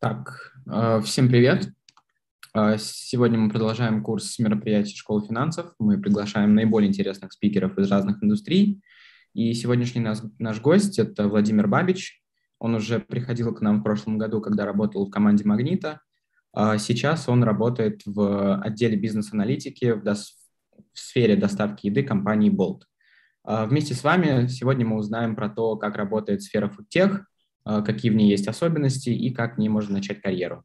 Так, э, всем привет. Э, сегодня мы продолжаем курс мероприятий школы финансов. Мы приглашаем наиболее интересных спикеров из разных индустрий. И сегодняшний наш, наш гость – это Владимир Бабич. Он уже приходил к нам в прошлом году, когда работал в команде «Магнита». А сейчас он работает в отделе бизнес-аналитики в, дос- в сфере доставки еды компании Bolt. А вместе с вами сегодня мы узнаем про то, как работает сфера фудтех, какие в ней есть особенности и как в ней можно начать карьеру.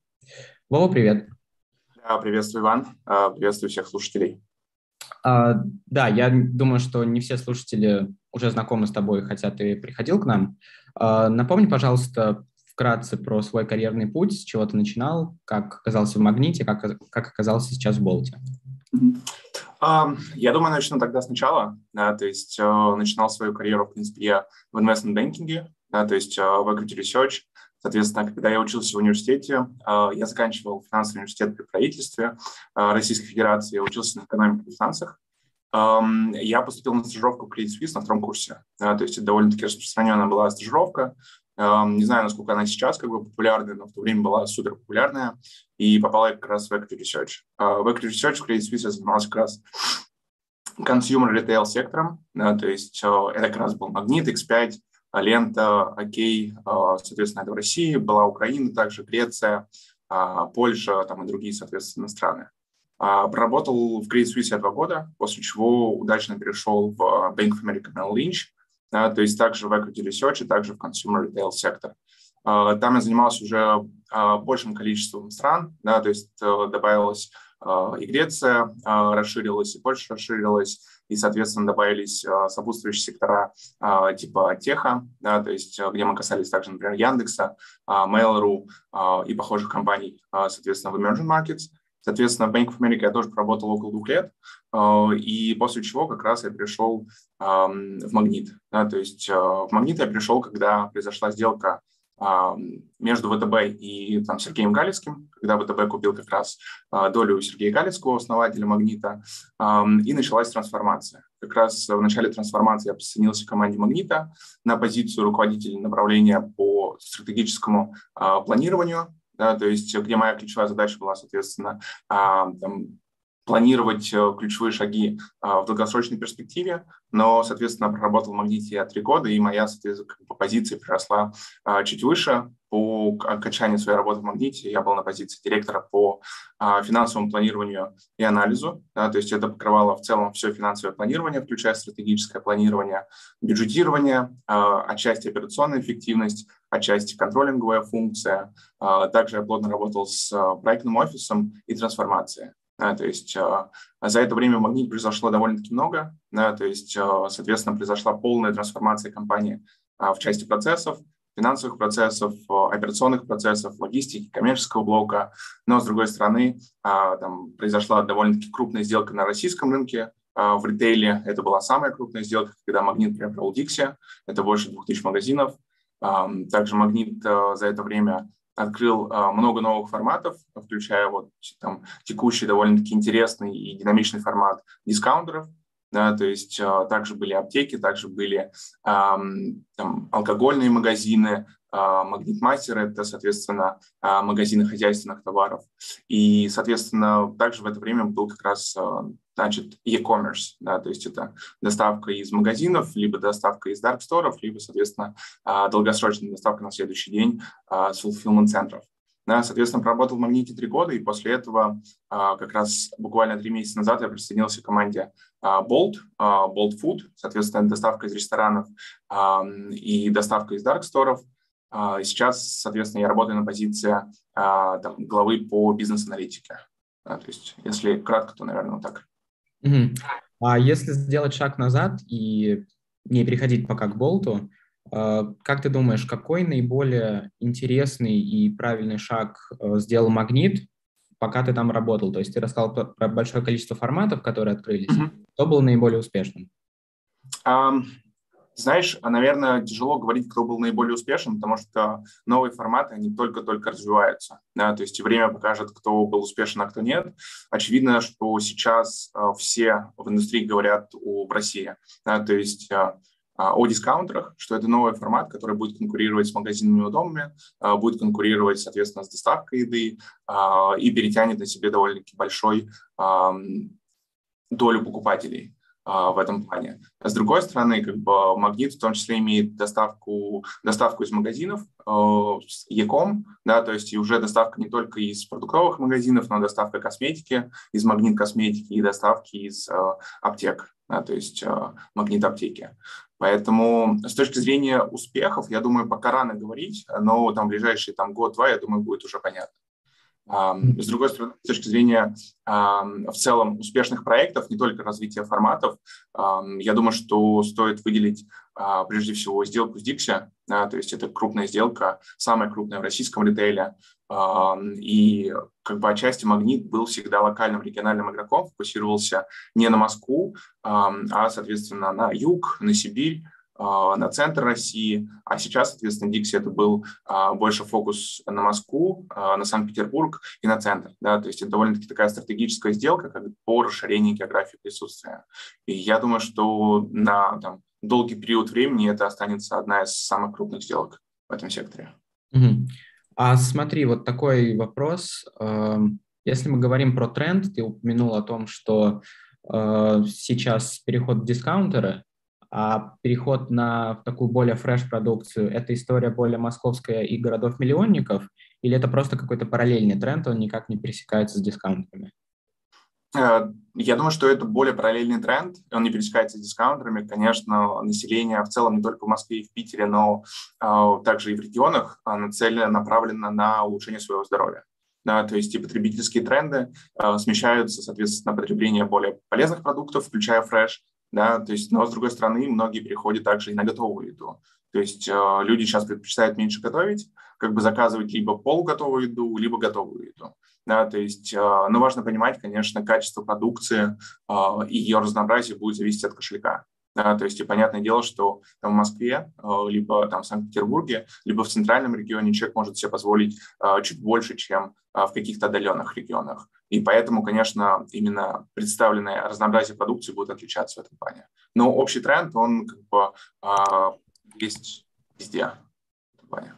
Вова, привет. Да, приветствую, Иван. А, приветствую всех слушателей. А, да, я думаю, что не все слушатели уже знакомы с тобой, хотя ты приходил к нам. А, напомни, пожалуйста, вкратце про свой карьерный путь, с чего ты начинал, как оказался в Магните, как, как оказался сейчас в Болте. Я думаю, начну тогда сначала. Да, то есть э, начинал свою карьеру, в принципе, я в banking, да, то есть э, в equity research. Соответственно, когда я учился в университете, э, я заканчивал финансовый университет при правительстве Российской Федерации, я учился на экономике и финансах. Я поступил на стажировку в Credit Suisse на втором курсе. То есть это довольно-таки распространенная была стажировка. Не знаю, насколько она сейчас как бы популярная, но в то время была супер популярная. И попала я как раз в Equity Research. В Equity Research в Credit Suisse я занимался как раз consumer retail сектором. То есть это как раз был Магнит, X5, лента, окей, соответственно, это в России, была Украина, также Греция, Польша там и другие, соответственно, страны. Проработал в Credit Suisse два года, после чего удачно перешел в Bank of America Merrill Lynch, то есть также в equity research и также в consumer retail сектор. А, там я занимался уже а, большим количеством стран, да, то есть э, добавилась а, и Греция расширилась, и Польша расширилась, и, соответственно, добавились сопутствующие сектора типа теха, да, то есть где мы касались также, например, Яндекса, Mail.ru и похожих компаний, соответственно, в emerging markets. Соответственно, в Bank of America я тоже проработал около двух лет, и после чего как раз я пришел в Магнит. Да, то есть в Магнит я пришел, когда произошла сделка между ВТБ и там, Сергеем Галицким, когда ВТБ купил как раз э, долю Сергея Галицкого, основателя «Магнита», и началась трансформация. Как раз в начале трансформации я присоединился к команде «Магнита» на позицию руководителя направления по стратегическому планированию, да, то есть где моя ключевая задача была, соответственно, а, там, планировать э, ключевые шаги а, в долгосрочной перспективе, но, соответственно, проработал в Магните три года, и моя, соответственно, по позиции приросла а, чуть выше. По окончании своей работы в Магните я был на позиции директора по финансовому планированию и анализу, да, то есть это покрывало в целом все финансовое планирование, включая стратегическое планирование, бюджетирование, отчасти операционная эффективность, отчасти контролинговая функция. Также я плотно работал с проектным офисом и трансформацией. Да, то есть э, за это время в Магните произошло довольно-таки много. Да, то есть, э, соответственно, произошла полная трансформация компании в части процессов, финансовых процессов, операционных процессов, логистики, коммерческого блока. Но, с другой стороны, там произошла довольно-таки крупная сделка на российском рынке, в ритейле это была самая крупная сделка, когда Магнит приобрел Dixie, это больше 2000 магазинов. Также Магнит за это время открыл а, много новых форматов, включая вот там текущий довольно-таки интересный и динамичный формат дискаунтеров, да, то есть а, также были аптеки, также были там, алкогольные магазины, а, Магнитмастер – это, соответственно, магазины хозяйственных товаров. И, соответственно, также в это время был как раз значит, e-commerce, да, то есть это доставка из магазинов, либо доставка из dark сторов, либо, соответственно, долгосрочная доставка на следующий день с fulfillment центров. Да, соответственно, проработал в Магните три года, и после этого как раз буквально три месяца назад я присоединился к команде Bolt, Bolt Food, соответственно, доставка из ресторанов и доставка из dark сторов. Сейчас, соответственно, я работаю на позиции там, главы по бизнес-аналитике. То есть, если кратко, то, наверное, вот так. Угу. А если сделать шаг назад и не переходить пока к болту, а, как ты думаешь, какой наиболее интересный и правильный шаг э, сделал Магнит, пока ты там работал? То есть ты рассказал про большое количество форматов, которые открылись. Mm-hmm. Кто был наиболее успешным? Um, знаешь, наверное, тяжело говорить, кто был наиболее успешен, потому что новые форматы, они только-только развиваются. Да? То есть время покажет, кто был успешен, а кто нет. Очевидно, что сейчас э, все в индустрии говорят о России. Да? То есть э, о дискаунтерах, что это новый формат, который будет конкурировать с магазинами и домами, будет конкурировать, соответственно, с доставкой еды и перетянет на себе довольно-таки большой долю покупателей. А, в этом плане. С другой стороны, как бы Магнит в том числе имеет доставку, доставку из магазинов э, с Яком, да, то есть и уже доставка не только из продуктовых магазинов, но доставка косметики из Магнит косметики и доставки из э, аптек, да, то есть э, Магнит аптеки. Поэтому с точки зрения успехов, я думаю, пока рано говорить, но там ближайший там год-два, я думаю, будет уже понятно. С другой стороны, с точки зрения в целом успешных проектов, не только развития форматов, я думаю, что стоит выделить а, прежде всего сделку с Dixie, да, то есть это крупная сделка, самая крупная в российском ритейле, и как бы отчасти Магнит был всегда локальным региональным игроком, фокусировался не на Москву, а, соответственно, на юг, на Сибирь, на центр России, а сейчас, соответственно, Дикси это был а, больше фокус на Москву, а, на Санкт-Петербург и на центр. Да? То есть это довольно-таки такая стратегическая сделка как по расширению географии присутствия. И я думаю, что на там, долгий период времени это останется одна из самых крупных сделок в этом секторе. Угу. А смотри, вот такой вопрос. Эм, если мы говорим про тренд, ты упомянул о том, что э, сейчас переход в дискаунтеры, а переход на такую более фреш-продукцию – это история более московская и городов-миллионников, или это просто какой-то параллельный тренд, он никак не пересекается с дискаунтерами? Э, я думаю, что это более параллельный тренд, он не пересекается с дискаунтерами. Конечно, население в целом не только в Москве и в Питере, но а, также и в регионах нацелено, направлено на улучшение своего здоровья. Да, то есть и потребительские тренды э, смещаются, соответственно, на потребление более полезных продуктов, включая фреш, да, то есть, но с другой стороны, многие переходят также и на готовую еду. То есть э, люди сейчас предпочитают меньше готовить, как бы заказывать либо полуготовую еду, либо готовую еду. Да, то есть, э, но важно понимать, конечно, качество продукции э, и ее разнообразие будет зависеть от кошелька. Да, то есть, и понятное дело, что там в Москве, э, либо там в Санкт-Петербурге, либо в центральном регионе человек может себе позволить э, чуть больше, чем э, в каких-то отдаленных регионах. И поэтому, конечно, именно представленное разнообразие продукции будет отличаться в этом плане. Но общий тренд, он как бы есть везде в этом плане.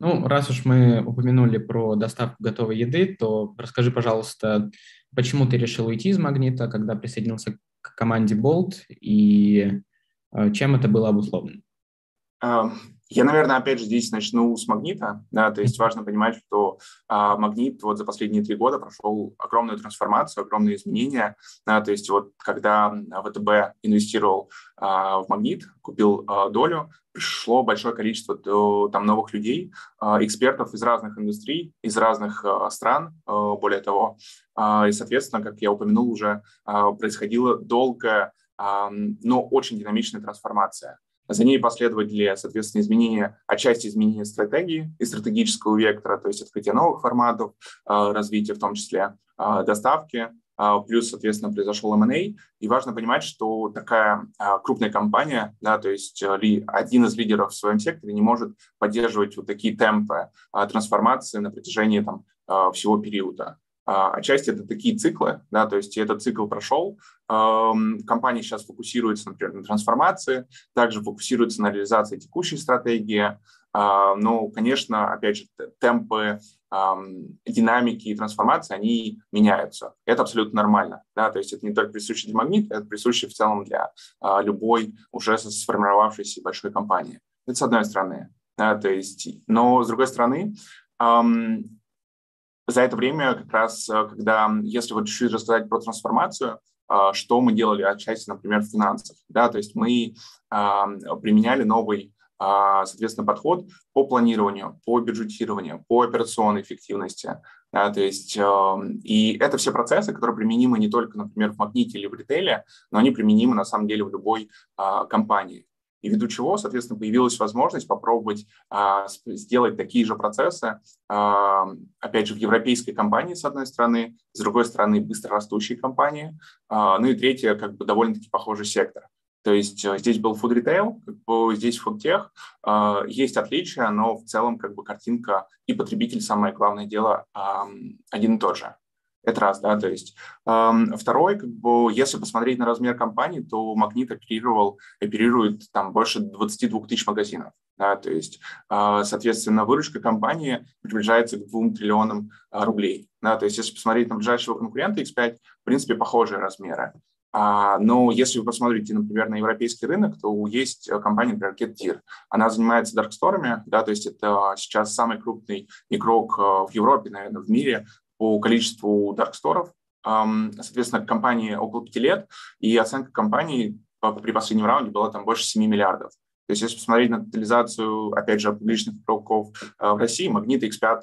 Ну, раз уж мы упомянули про доставку готовой еды, то расскажи, пожалуйста, почему ты решил уйти из «Магнита», когда присоединился к команде Bolt и э, чем это было обусловлено? Я, наверное, опять же здесь начну с магнита. Да, то есть важно понимать, что а, магнит вот за последние три года прошел огромную трансформацию, огромные изменения. Да, то есть вот когда ВТБ инвестировал а, в магнит, купил а, долю, пришло большое количество там новых людей, а, экспертов из разных индустрий, из разных а, стран, а, более того. И, соответственно, как я упомянул уже, происходила долгая, но очень динамичная трансформация. За ней последовали, соответственно, изменения, отчасти изменения стратегии и стратегического вектора, то есть открытие новых форматов, а, развитие в том числе а, доставки, а, плюс, соответственно, произошел M&A. И важно понимать, что такая крупная компания, да, то есть один из лидеров в своем секторе не может поддерживать вот такие темпы трансформации на протяжении там, всего периода. А, отчасти это такие циклы, да, то есть этот цикл прошел, компания сейчас фокусируется, например, на трансформации, также фокусируется на реализации текущей стратегии, но, конечно, опять же, темпы динамики и трансформации, они меняются. Это абсолютно нормально. Да? То есть это не только присуще для магнита, это присуще в целом для а, любой уже сформировавшейся большой компании. Это с одной стороны. Да? То есть, но с другой стороны, за это время как раз, э, когда, если вот чуть-чуть рассказать про трансформацию, а, что мы делали отчасти, например, в финансах, да, то есть мы применяли новый а, соответственно, подход по планированию, по бюджетированию, по операционной эффективности. Да, то есть, и это все процессы, которые применимы не только, например, в Магните или в ритейле, но они применимы на самом деле в любой а, компании и ввиду чего, соответственно, появилась возможность попробовать а, сделать такие же процессы, а, опять же, в европейской компании, с одной стороны, с другой стороны, быстрорастущей компании, а, ну и третье, как бы довольно-таки похожий сектор. То есть а, здесь был food retail, как бы здесь food а, есть отличия, но в целом как бы картинка и потребитель, самое главное дело, один и тот же. Это раз, да, то есть. Эм, второй, как бы, если посмотреть на размер компании, то Магнит оперировал, оперирует там больше 22 тысяч магазинов, да, то есть, э, соответственно, выручка компании приближается к 2 триллионам э, рублей, да, то есть, если посмотреть на ближайшего конкурента X5, в принципе, похожие размеры. А, но если вы посмотрите, например, на европейский рынок, то есть компания, например, GetTier. Она занимается дарксторами, да, то есть это сейчас самый крупный игрок в Европе, наверное, в мире по количеству дарксторов. Соответственно, компании около пяти лет, и оценка компании при последнем раунде была там больше 7 миллиардов. То есть если посмотреть на тотализацию, опять же, публичных игроков в России, Магнита X5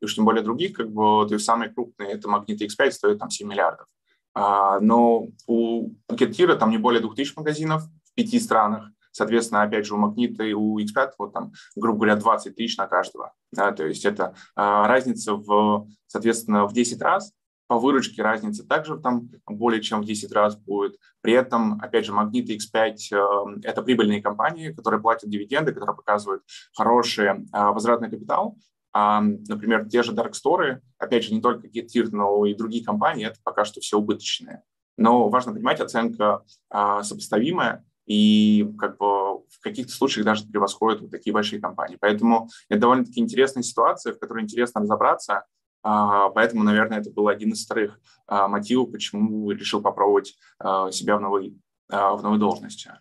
и уж тем более других, как бы, то есть самые крупные, это Магнита X5 стоит там 7 миллиардов. А, но у Кеткира там не более 2000 магазинов в пяти странах, Соответственно, опять же, у Магнита и у X5, вот там, грубо говоря, 20 тысяч на каждого. Да, то есть это а, разница в, соответственно, в 10 раз. По выручке разница также там более чем в 10 раз будет. При этом, опять же, Магнит и X5 э, – это прибыльные компании, которые платят дивиденды, которые показывают хороший э, возвратный капитал. А, например, те же Dark Store, опять же, не только GetTier, но и другие компании, это пока что все убыточные. Но важно понимать, оценка а, сопоставимая, и как бы в каких-то случаях даже превосходят вот такие большие компании. Поэтому это довольно-таки интересная ситуация, в которой интересно разобраться. А, поэтому, наверное, это был один из вторых а, мотивов, почему решил попробовать а, себя в новой, в новой должности.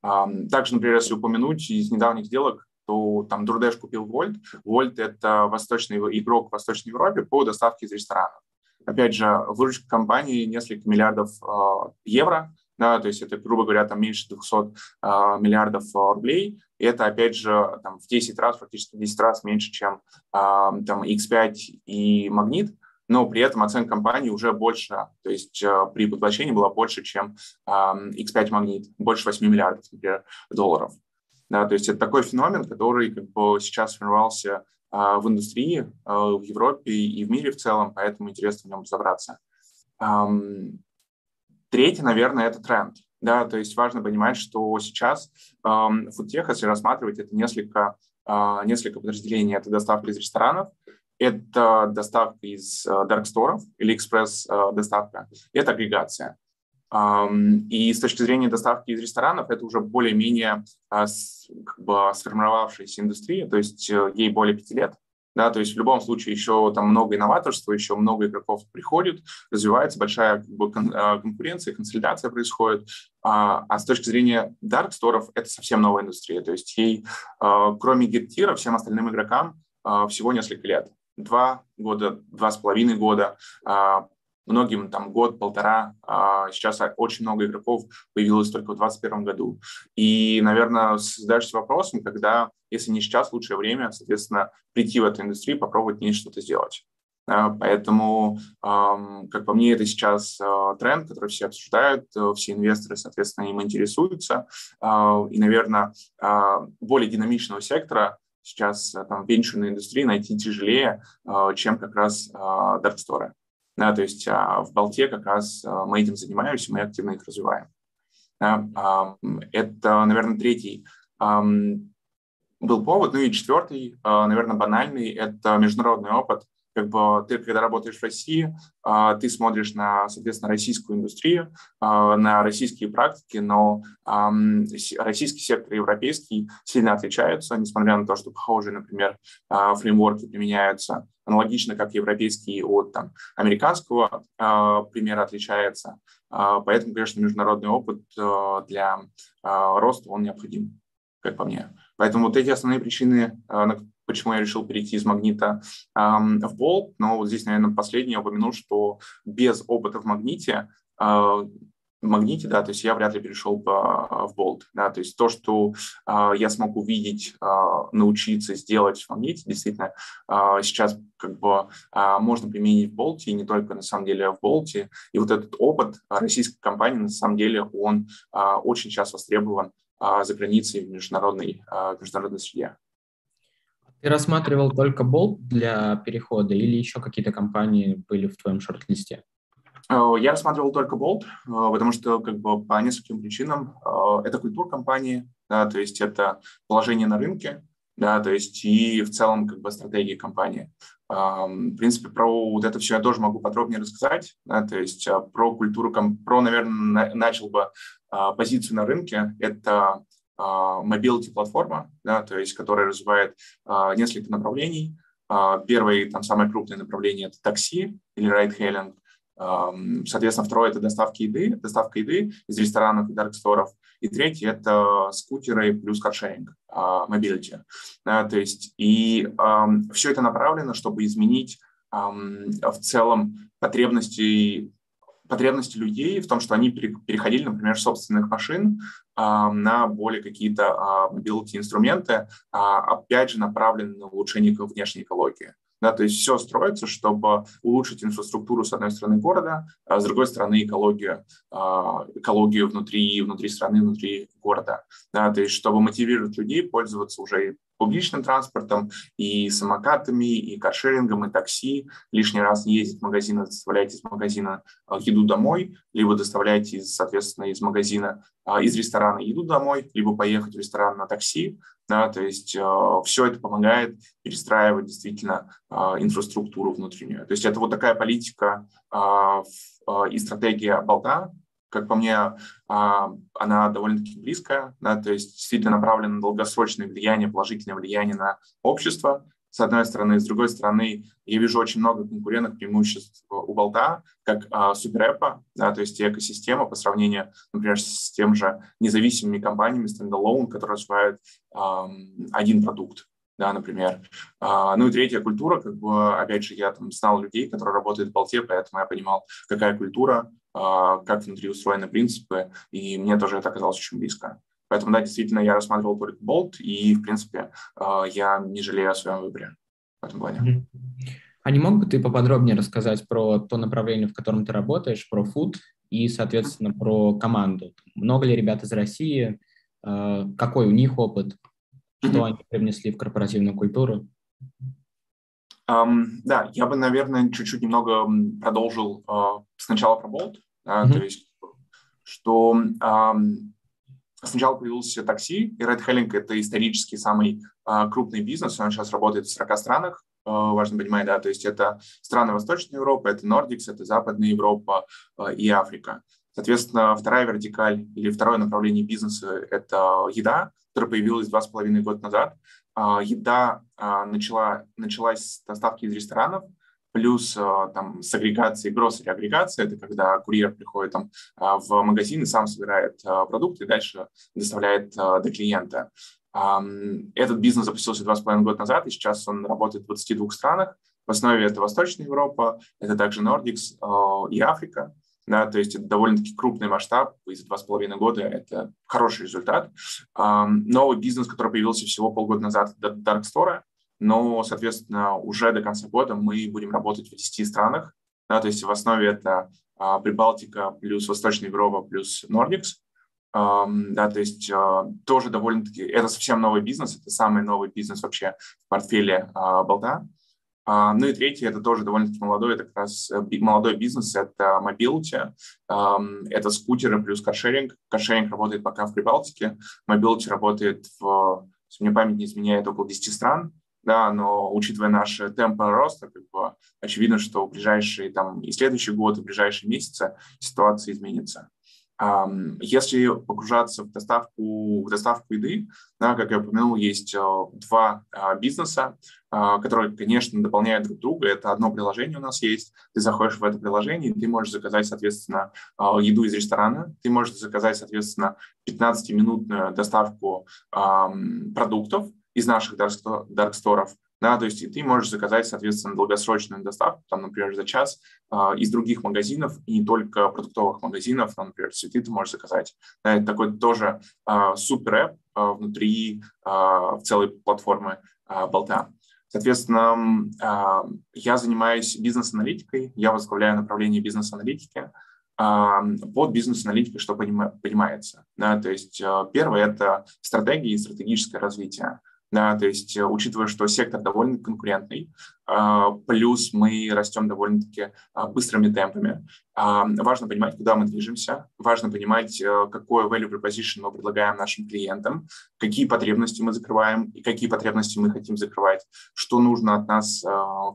Также, например, если упомянуть из недавних сделок, то там Дурдеш купил Вольт. Вольт – это восточный игрок в Восточной Европе по доставке из ресторанов. Опять же, выручка компании несколько миллиардов евро, да, то есть это, грубо говоря, там меньше 200 э, а, миллиардов а, рублей, и это, опять же, там, в 10 раз, фактически в 10 раз меньше, чем э, там X5 и Магнит, но при этом оценка компании уже больше, то есть э, при поглощении была больше, чем э, X5 Магнит, больше 8 миллиардов, например, долларов. Да, то есть это такой феномен, который как бы сейчас сформировался э, в индустрии, э, в Европе и в мире в целом, поэтому интересно в нем разобраться. Третье, наверное, это тренд. Да, то есть важно понимать, что сейчас эм, фудтех, если рассматривать, это несколько, э, несколько подразделений. Это доставка из ресторанов, это доставка из э, дарксторов или экспресс-доставка, э, это агрегация. Um, и с точки зрения доставки из ресторанов, это уже более-менее uh, как бы сформировавшаяся индустрия, то есть uh, ей более пяти лет да, то есть в любом случае еще там много инноваторства, еще много игроков приходит, развивается большая как бы, а, конкуренция, консолидация происходит, а, а с точки зрения Dark Store это совсем новая индустрия, то есть ей, а, кроме Геттира, всем остальным игрокам всего несколько лет, два года, два с половиной года, многим там год-полтора. А сейчас очень много игроков появилось только в 2021 году. И, наверное, задаешься вопросом, когда, если не сейчас, лучшее время, соответственно, прийти в эту индустрию, попробовать не что-то сделать. Поэтому, как по мне, это сейчас а, тренд, который все обсуждают, э, все инвесторы, соответственно, им интересуются. А, и, наверное, более динамичного сектора сейчас там, в венчурной индустрии найти тяжелее, чем как раз дарксторы. Да, то есть а, в Болте как раз а, мы этим занимаемся, мы активно их развиваем. Да, а, это, наверное, третий был повод. Ну и четвертый, наверное, банальный, это международный опыт как бы ты, когда работаешь в России, а, ты смотришь на, соответственно, российскую индустрию, а, на российские практики, но российский сектор и европейский сильно отличаются, несмотря на то, что похожие, например, а, фреймворки применяются аналогично, как европейский от там, американского примера отличается. Поэтому, конечно, международный опыт для роста, он необходим, как по мне. Поэтому вот эти основные причины, почему я решил перейти из магнита э, в болт. Но вот здесь, наверное, последнее я упомяну, что без опыта в магните э, магните, да, то есть я вряд ли перешел бы в болт, да, то есть то, что э, я смог увидеть, э, научиться сделать в магните, действительно, э, сейчас как бы э, можно применить в болте, и не только на самом деле в болте, и вот этот опыт российской компании, на самом деле, он э, очень сейчас востребован за границей в международной, э, международной среде. Ты рассматривал только Bolt для перехода или еще какие-то компании были в твоем шорт-листе? Э, я рассматривал только Bolt, э, потому что как бы по нескольким причинам. Э, это культура компании, да, то есть это положение на рынке, да, то есть и в целом как бы стратегии компании. В принципе, про вот это все я тоже могу подробнее рассказать, да, то есть про культуру, про, наверное, начал бы позицию на рынке, это mobility платформа, да, то есть которая развивает несколько направлений. Первое, там самое крупное направление – это такси или ride-hailing. Соответственно, второе – это доставка еды, доставка еды из ресторанов и дарксторов. И третье – это скутеры плюс каршеринг, mobility. То есть и все это направлено, чтобы изменить в целом потребности потребности людей в том, что они переходили, например, с собственных машин на более какие-то mobility инструменты, а, опять же, направленные на улучшение внешней экологии. Да, то есть все строится, чтобы улучшить инфраструктуру с одной стороны города, а с другой стороны экологию, а, экологию внутри, внутри страны, внутри города. Да, то есть чтобы мотивировать людей пользоваться уже публичным транспортом, и самокатами, и каршерингом, и такси. Лишний раз ездить в магазин, доставляйте из магазина а, еду домой, либо доставляйте, соответственно, из магазина, а, из ресторана еду домой, либо поехать в ресторан на такси. Да, то есть э, все это помогает перестраивать действительно э, инфраструктуру внутреннюю. То есть это вот такая политика э, и стратегия болта, как по мне, а, она довольно-таки близкая, да, то есть действительно направлена на долгосрочное влияние, положительное влияние на общество, с одной стороны. С другой стороны, я вижу очень много конкурентных преимуществ у Болта, как а, суперэпа, да, то есть экосистема по сравнению, например, с тем же независимыми компаниями стендалоун, которые развивают один продукт да, например. А, ну и третья культура, как бы, опять же, я там знал людей, которые работают в Болте, поэтому я понимал, какая культура, как внутри устроены принципы, и мне тоже это оказалось очень близко. Поэтому, да, действительно, я рассматривал только Болт, и, в принципе, а, я не жалею о своем выборе в этом плане. А не мог бы ты поподробнее рассказать про то направление, в котором ты работаешь, про фуд и, соответственно, про команду? Много ли ребят из России? Какой у них опыт? Что они привнесли в корпоративную культуру? Um, да, я бы, наверное, чуть-чуть немного продолжил uh, сначала про Bolt, mm-hmm. то есть, что um, сначала появился такси, и Red Hailing – это исторически самый uh, крупный бизнес, он сейчас работает в 40 странах, uh, важно понимать, да, то есть это страны Восточной Европы, это Nordics, это Западная Европа uh, и Африка. Соответственно, вторая вертикаль или второе направление бизнеса – это еда, которая появилась два с половиной года назад. Еда начала, началась с доставки из ресторанов, плюс а, там с агрегации, гроссери агрегация, это когда курьер приходит там в магазин и сам собирает продукты и дальше доставляет до клиента. Этот бизнес запустился два с половиной года назад, и сейчас он работает в 22 странах. В основе это Восточная Европа, это также Nordics и Африка да, то есть это довольно-таки крупный масштаб, и за два с половиной года это хороший результат. Новый бизнес, который появился всего полгода назад, это Dark Store, но, соответственно, уже до конца года мы будем работать в 10 странах, да, то есть в основе это а, Прибалтика плюс Восточная Европа плюс Nordics, да, то есть а, тоже довольно-таки, это совсем новый бизнес, это самый новый бизнес вообще в портфеле а, Болта, а, ну и третье, это тоже довольно-таки молодой, это как раз э, молодой бизнес, это mobility, это скутеры плюс каршеринг. Каршеринг работает пока в Прибалтике, mobility работает в, если мне память не изменяет, около 10 стран, да, но учитывая наши темпы роста, как бы, очевидно, что в ближайшие там, и следующий год, и ближайшие месяцы ситуация изменится. Если погружаться в доставку, в доставку еды, да, как я упомянул, есть э, два а, бизнеса, а, которые, конечно, дополняют друг друга. Это одно приложение у нас есть. Ты заходишь в это приложение, ты можешь заказать, соответственно, а, еду из ресторана, ты можешь заказать, соответственно, 15-минутную доставку продуктов из наших дарксторов, да, то есть и ты можешь заказать, соответственно, долгосрочную доставку, там, например, за час э, из других магазинов, и не только продуктовых магазинов, там, например, цветы ты можешь заказать. Да, это такой тоже э, супер эп э, внутри э, целой платформы э, Болта. Соответственно, э, я занимаюсь бизнес-аналитикой, я возглавляю направление бизнес-аналитики. Под бизнес-аналитикой что понимается? Да, то есть первое – это стратегия и стратегическое развитие. Да, то есть э, учитывая, что сектор довольно конкурентный, а, плюс мы растем довольно-таки а, быстрыми темпами. А, важно понимать, куда мы движемся, важно понимать, э, какое value proposition мы предлагаем нашим клиентам, какие потребности мы закрываем и какие потребности мы хотим закрывать, что нужно от нас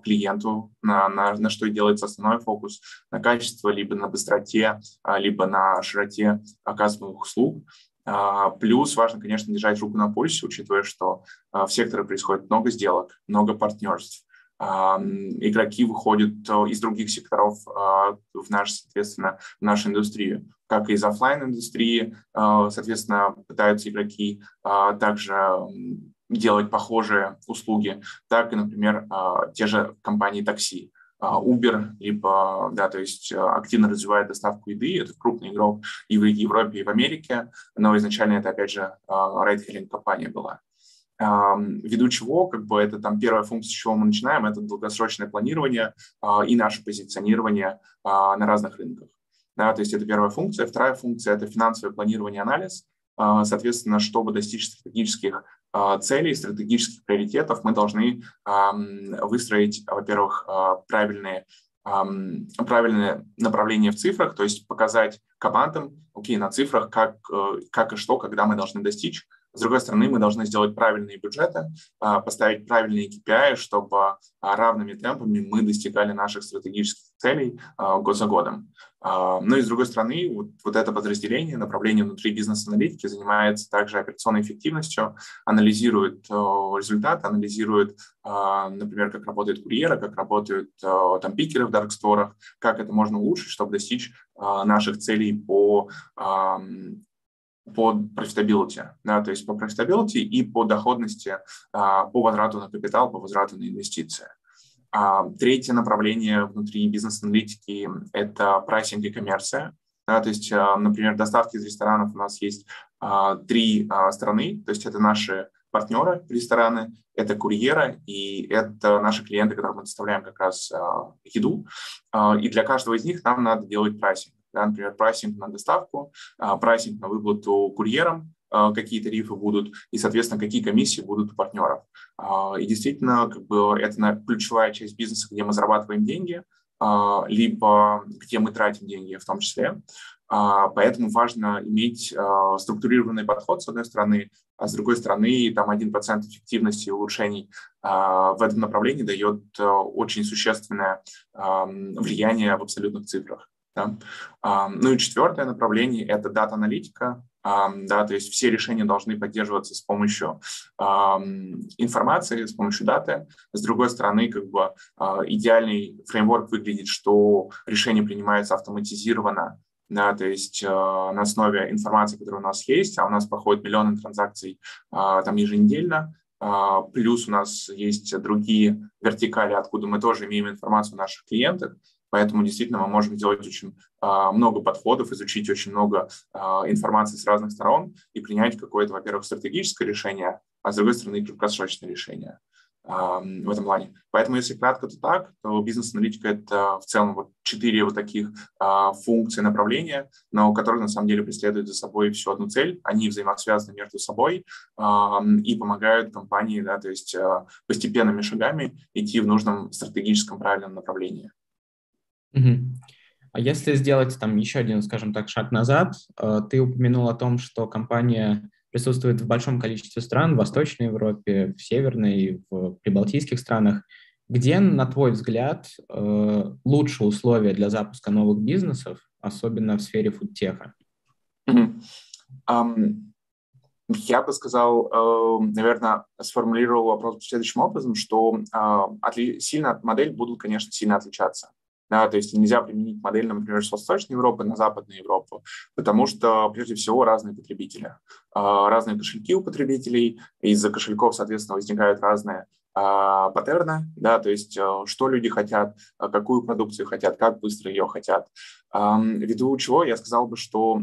клиенту, на, на, на что делается основной фокус, на качество, либо на быстроте, либо на широте оказываемых услуг. А, плюс важно, конечно, держать руку на пульсе, учитывая, что а, в секторе происходит много сделок, много партнерств. А, игроки выходят из других секторов в наш, соответственно, в нашу индустрию, как и из офлайн индустрии, соответственно, пытаются игроки также делать похожие услуги, так и, например, те же компании такси. А, Uber, либо, да, то есть э, активно развивает доставку еды, это крупный игрок и в Европе, и в Америке, но изначально это, опять же, райдхелинг компания была. Ввиду чего, как бы это там первая функция, с чего мы начинаем, это долгосрочное планирование а, и наше позиционирование а, на разных рынках. Да, то есть это первая функция. Вторая функция – это финансовое планирование анализ. Соответственно, чтобы достичь стратегических а, целей, стратегических приоритетов, мы должны выстроить, во-первых, а, правильные правильное направление в цифрах, то есть показать командам, окей, на цифрах, как, э, как и что, когда мы должны достичь. С другой стороны, мы должны сделать правильные бюджеты, а, поставить правильные KPI, чтобы равными темпами мы достигали наших стратегических целей год за годом. А, ну и с другой стороны, вот, вот это подразделение, направление внутри бизнес-аналитики занимается также операционной эффективностью, анализирует результаты, анализирует, а, например, как работает курьеры, как работают там пикеры в дарксторах, как это можно улучшить, чтобы достичь а, наших целей по по profitability, да, то есть по profitability и по доходности, по возврату на капитал, по возврату на инвестиции. А, третье направление внутри бизнес-аналитики – это pricing и коммерция. Да, то есть, а, например, доставки из ресторанов у нас есть а, три страны, то есть это наши партнеры рестораны, это курьеры и это наши клиенты, которым мы доставляем как раз еду. И для каждого из них нам надо делать pricing. Да, например, pricing на доставку, pricing на выплату курьерам, какие тарифы будут и, соответственно, какие комиссии будут у партнеров. А, и действительно, как бы это ключевая часть бизнеса, где мы зарабатываем деньги, а, либо где мы тратим деньги в том числе. Поэтому важно иметь структурированный подход, с одной стороны, а с другой стороны, там 1% эффективности и улучшений в этом направлении дает очень существенное влияние в абсолютных цифрах. Да? Ну и четвертое направление – это дата-аналитика, да, то есть все решения должны поддерживаться с помощью информации, с помощью даты. С другой стороны, как бы а, идеальный фреймворк выглядит, что решение принимается автоматизированно, да, то есть э, на основе информации, которая у нас есть, а у нас проходит миллионы транзакций э, там еженедельно, плюс у нас есть другие вертикали, откуда мы тоже имеем информацию о наших клиентах, Поэтому действительно мы можем сделать очень а, много подходов, изучить очень много а, информации с разных сторон и принять какое-то, во-первых, стратегическое решение, а с другой стороны, краткосрочное решение а, в этом плане. Поэтому, если кратко, то так, то бизнес-аналитика – это в целом вот четыре вот таких а, функции направления, но которые на самом деле преследуют за собой всю одну цель. Они взаимосвязаны между собой а, и помогают компании, да, то есть а, постепенными шагами идти в нужном стратегическом правильном направлении. Угу. А если сделать там еще один, скажем так, шаг назад, э, ты упомянул о том, что компания присутствует в большом количестве стран, в Восточной Европе, в Северной, в прибалтийских странах. Где, на твой взгляд, э, лучшие условия для запуска новых бизнесов, особенно в сфере фудтеха? Mm-hmm. Um, я бы сказал, э, наверное, сформулировал вопрос следующим образом, что сильно модель будут, конечно, сильно отличаться. Да, то есть нельзя применить модель, например, с Восточной Европы на Западную Европу, потому что, прежде всего, разные потребители, а, разные кошельки у потребителей, из-за кошельков, соответственно, возникают разные а, паттерны, да, то есть а, что люди хотят, какую продукцию хотят, как быстро ее хотят. Ввиду чего я сказал бы, что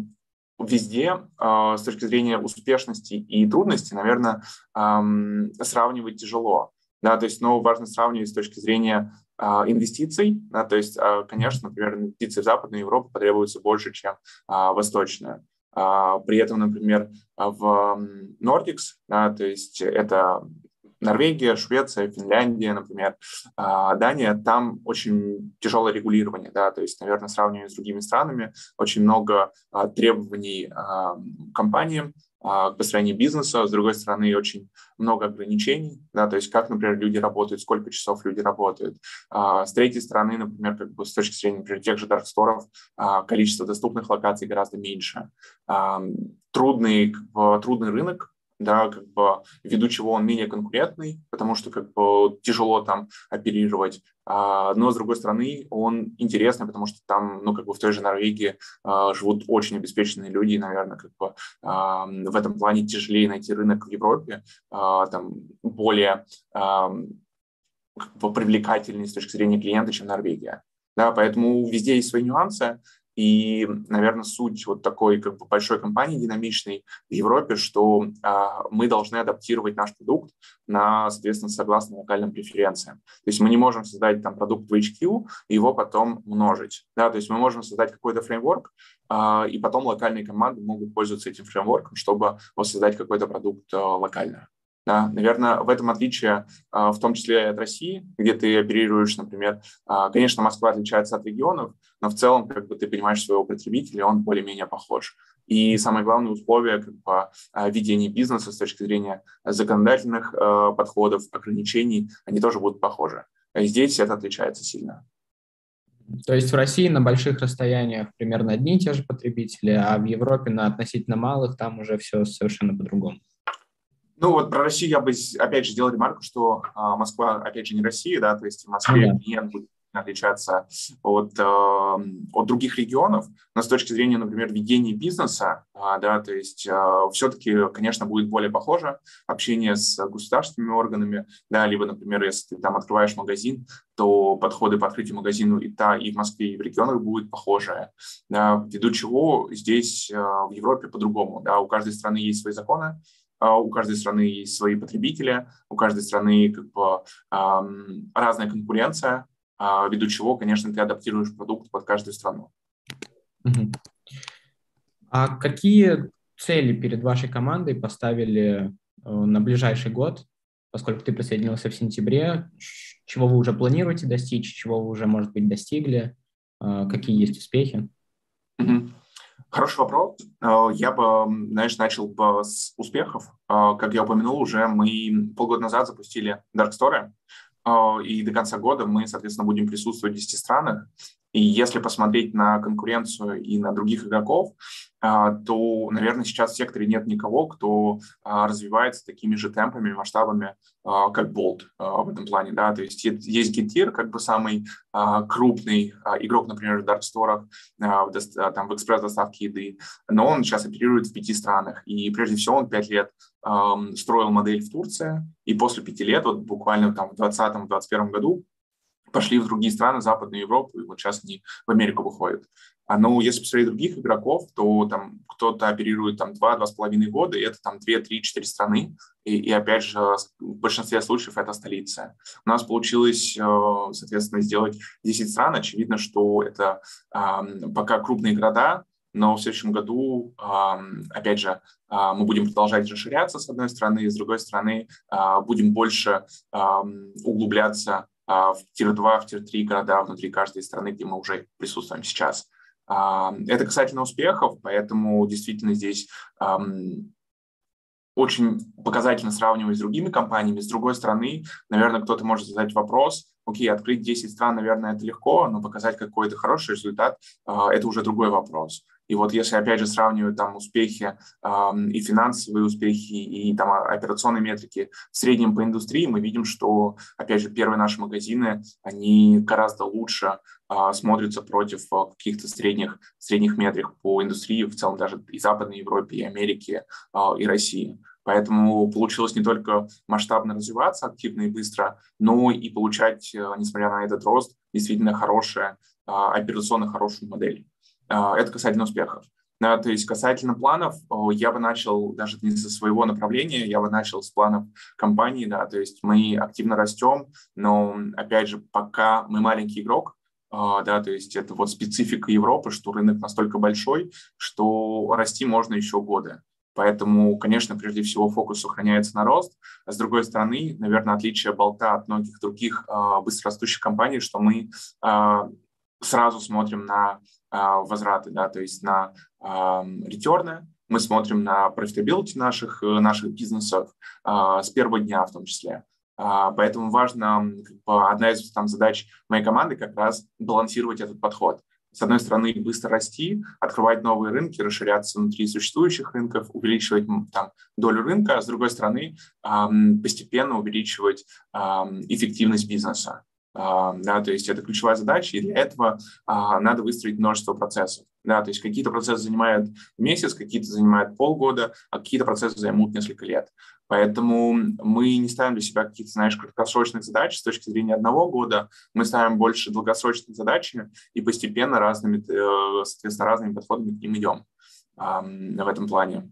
везде с точки зрения успешности и трудности, наверное, сравнивать тяжело. Да, то есть, но важно сравнивать с точки зрения инвестиций. Да, то есть, а, конечно, например, инвестиции в Западную Европу потребуются больше, чем а, восточная. При этом, например, в Nordics, да, то есть это Норвегия, Швеция, Финляндия, например, а, Дания, там очень тяжелое регулирование, да, то есть, наверное, сравнивая с другими странами, очень много а, требований а, компаниям, к построению бизнеса, с другой стороны, очень много ограничений, да, то есть как, например, люди работают, сколько часов люди работают. С третьей стороны, например, как бы с точки зрения, например, тех же дарксторов, количество доступных локаций гораздо меньше. Трудный, трудный рынок, да, как бы ввиду чего он менее конкурентный, потому что как бы тяжело там оперировать, а, но с другой стороны он интересный, потому что там, ну как бы в той же Норвегии а, живут очень обеспеченные люди, и, наверное, как бы а, в этом плане тяжелее найти рынок в Европе, а, там более а, как бы привлекательный с точки зрения клиента, чем Норвегия. Да, поэтому везде есть свои нюансы. И, наверное, суть вот такой как бы большой компании динамичной в Европе, что а, мы должны адаптировать наш продукт на, соответственно, согласно локальным преференциям. То есть мы не можем создать там продукт в HQ и его потом множить. Да? То есть мы можем создать какой-то фреймворк, а, и потом локальные команды могут пользоваться этим фреймворком, чтобы воссоздать какой-то продукт а, локально. Да, наверное, в этом отличие, а, в том числе от России, где ты оперируешь, например, а, конечно, Москва отличается от регионов, но в целом как бы ты понимаешь своего потребителя, он более-менее похож. И самое главное условие как бы, а, ведения бизнеса с точки зрения законодательных подходов, ограничений, они тоже будут похожи. Здесь это отличается сильно. То есть в России на больших расстояниях примерно одни и те же потребители, а в Европе на относительно малых там уже все совершенно по-другому. Ну вот про Россию я бы, опять же, сделал ремарку, что а, Москва, опять же, не Россия, да, то есть в Москве mm-hmm. клиент будет отличаться от, э, от других регионов, но с точки зрения, например, ведения бизнеса, э, да, то есть э, все-таки, конечно, будет более похоже общение с государственными органами, да, либо, например, если ты там открываешь магазин, то подходы по открытию магазину и, та, и в Москве, и в регионах будут похожие, да, ввиду чего здесь э, в Европе по-другому, да, у каждой страны есть свои законы, а, у каждой страны есть свои потребители, у каждой страны как бы разная конкуренция, а, ввиду чего, конечно, ты адаптируешь продукт под каждую страну. А какие цели перед вашей командой поставили э, на ближайший год, поскольку ты присоединился в сентябре? Чего вы уже планируете достичь, чего вы уже, может быть, достигли? А, какие есть успехи? Угу. Хороший вопрос. Э, я бы, знаешь, начал бы с успехов. Э, как я упомянул уже, мы полгода назад запустили Dark Store, э, и до конца года мы, соответственно, будем присутствовать в 10 странах. И если посмотреть на конкуренцию и на других игроков, а, то, наверное, сейчас в секторе нет никого, кто а, развивается такими же темпами, масштабами, а, как Bolt в этом плане. Да? То есть есть Getir, как бы самый крупный игрок, например, в Store, там, в экспресс-доставке еды, но он сейчас оперирует в пяти странах. И прежде всего он пять лет строил модель в Турции, и после пяти лет, вот буквально там в 2020-2021 году, пошли в другие страны, Западную Европу, и вот сейчас они в Америку выходят. А, ну, если посмотреть других игроков, то там кто-то оперирует там 2-2,5 года, и это там 2, 3, 4 страны. И, и опять же, в большинстве случаев это столица. У нас получилось, э, соответственно, сделать 10 стран. Очевидно, что это пока крупные города, но в следующем году, опять же, а, мы будем продолжать расширяться, с одной стороны, с другой стороны, а, будем больше углубляться в tier-2, в tier-3 города внутри каждой страны, где мы уже присутствуем сейчас. А, это касательно успехов, поэтому действительно здесь очень показательно сравнивать с другими компаниями. С другой стороны, наверное, кто-то может задать вопрос, окей, открыть 10 стран, наверное, это легко, но показать какой-то хороший результат а, – это уже другой вопрос. И вот если, опять же, сравнивать там успехи и финансовые успехи, и там операционные метрики в среднем по индустрии, мы видим, что, опять же, первые наши магазины, они гораздо лучше э, смотрятся против э, каких-то средних, средних метрик по индустрии, в целом даже и Западной Европе, и Америке, и России. Поэтому получилось не только масштабно развиваться активно и быстро, но и получать, несмотря на этот рост, действительно хорошая, операционно хорошую модель. А, это касательно успехов. То есть касательно планов, я бы начал даже не со своего направления, я бы начал с планов компании, да, то есть мы активно растем, но, опять же, пока мы маленький игрок, да, то есть это вот специфика Европы, что рынок настолько большой, что расти можно еще годы. Поэтому, конечно, прежде всего фокус сохраняется на рост. А с другой стороны, наверное, отличие болта от многих других э, быстрорастущих компаний, что мы э, сразу смотрим на э, возвраты, да, то есть на э, ретерны, мы смотрим на profitability наших, наших бизнесов э, с первого дня в том числе. Поэтому важно, как бы, одна из там, задач моей команды как раз балансировать этот подход с одной стороны, быстро расти, открывать новые рынки, расширяться внутри существующих рынков, увеличивать там, долю рынка, а с другой стороны, постепенно увеличивать эффективность бизнеса. Да, то есть это ключевая задача, и для этого а, надо выстроить множество процессов. Да, то есть какие-то процессы занимают месяц, какие-то занимают полгода, а какие-то процессы займут несколько лет. Поэтому мы не ставим для себя каких-то, знаешь, краткосрочных задач с точки зрения одного года. Мы ставим больше долгосрочных задач и постепенно разными, э, соответственно, разными подходами к ним идем в этом плане.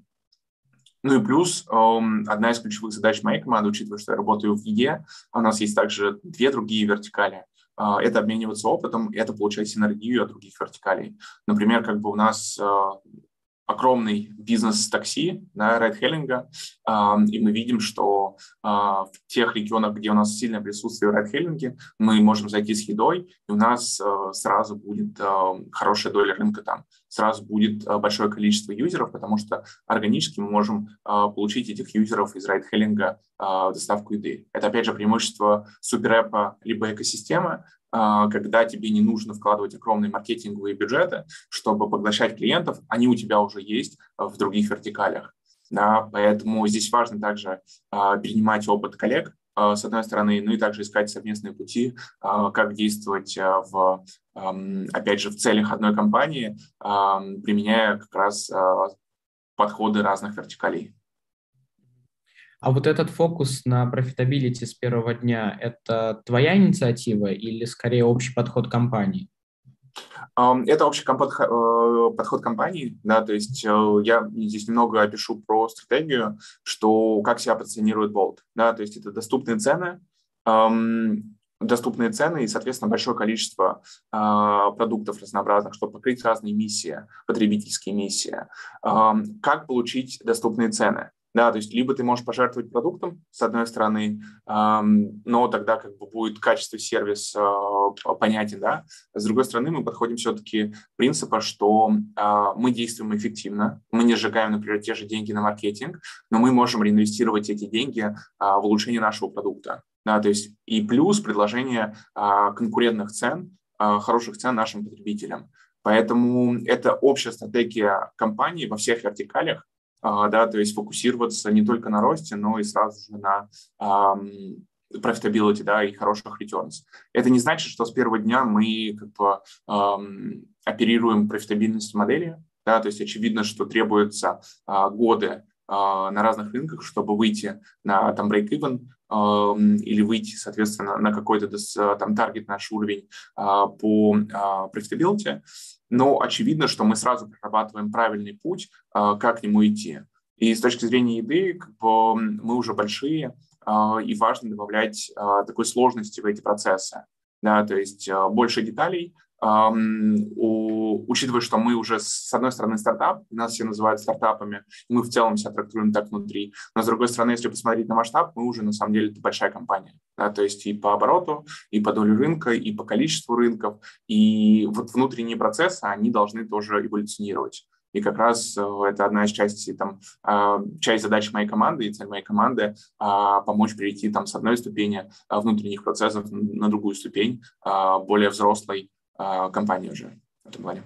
Ну и плюс одна из ключевых задач моей команды, учитывая, что я работаю в ЕЕ, а у нас есть также две другие вертикали. А, это обмениваться опытом, это получать синергию от других вертикалей. Например, как бы у нас а, огромный бизнес такси, да, райдхеллинга, и мы видим, что а, в тех регионах, где у нас сильное присутствие в райдхеллинге, мы можем зайти с едой, и у нас а, сразу будет а, хорошая доля рынка там, сразу будет большое количество юзеров, потому что органически мы можем получить этих юзеров из райдхеллинга доставку еды. Это, опять же, преимущество суперэпа либо экосистемы, когда тебе не нужно вкладывать огромные маркетинговые бюджеты, чтобы поглощать клиентов, они у тебя уже есть в других вертикалях. Да, поэтому здесь важно также а, перенимать опыт коллег, а, с одной стороны, ну и также искать совместные пути, как действовать в, опять же, в целях одной компании, применяя как раз подходы разных вертикалей. А вот этот фокус на profitability с первого дня – это твоя инициатива или скорее общий подход компании? Это общий э, подход компании, да, то есть э, я здесь немного опишу про стратегию, что как себя позиционирует Bolt, да, то есть это доступные цены, доступные цены и, соответственно, большое количество э, продуктов разнообразных, чтобы покрыть разные миссии, потребительские миссии. Как получить доступные цены? Да, то есть либо ты можешь пожертвовать продуктом, с одной стороны, но тогда как бы будет качество сервис э, понятен, да. С другой стороны, мы подходим все-таки принципа, что э, мы действуем эффективно, мы не сжигаем, например, те же деньги на маркетинг, но мы можем реинвестировать эти деньги э, в улучшение нашего продукта. Да, то есть и плюс предложение э, конкурентных цен, хороших цен нашим потребителям. Поэтому это общая стратегия компании во всех вертикалях, а, да, то есть фокусироваться не только на росте, но и сразу же на profitability, да, и хороших returns. Это не значит, что с первого дня мы как бы эм, оперируем профитабильностью модели, да, то есть очевидно, что требуются э, годы э, на разных рынках, чтобы выйти на там break-even э, или выйти, соответственно, на какой-то там таргет наш уровень э, по э, profitability но очевидно, что мы сразу прорабатываем правильный путь, а, как к нему идти. И с точки зрения еды как бы, мы уже большие, а, и важно добавлять а, такой сложности в эти процессы. Да, то есть больше деталей, у, учитывая, что мы уже, с одной стороны, стартап, нас все называют стартапами, мы в целом себя трактуем так внутри, но с другой стороны, если посмотреть на масштаб, мы уже, на самом деле, это большая компания, да, то есть и по обороту, и по доле рынка, и по количеству рынков, и вот внутренние процессы, они должны тоже эволюционировать. И как раз э, это одна из частей, там, а, часть задач моей команды и цель моей команды а, помочь перейти там, с одной ступени а, внутренних процессов на другую ступень, более взрослой, компании уже в этом плане.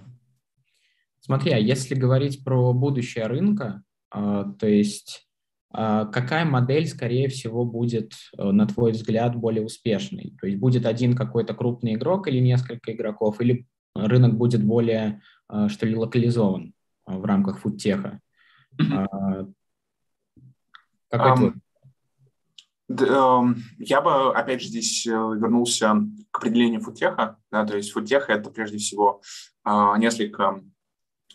Смотри, а если говорить про будущее рынка, а, то есть а, какая модель, скорее всего, будет, э, на твой взгляд, более успешной? То есть будет один какой-то крупный игрок или несколько игроков, или рынок будет более, что ли, локализован в рамках фудтеха? Какой um, я бы, опять же, здесь э, вернулся к определению футеха. Да, то есть футех – это прежде всего а, несколько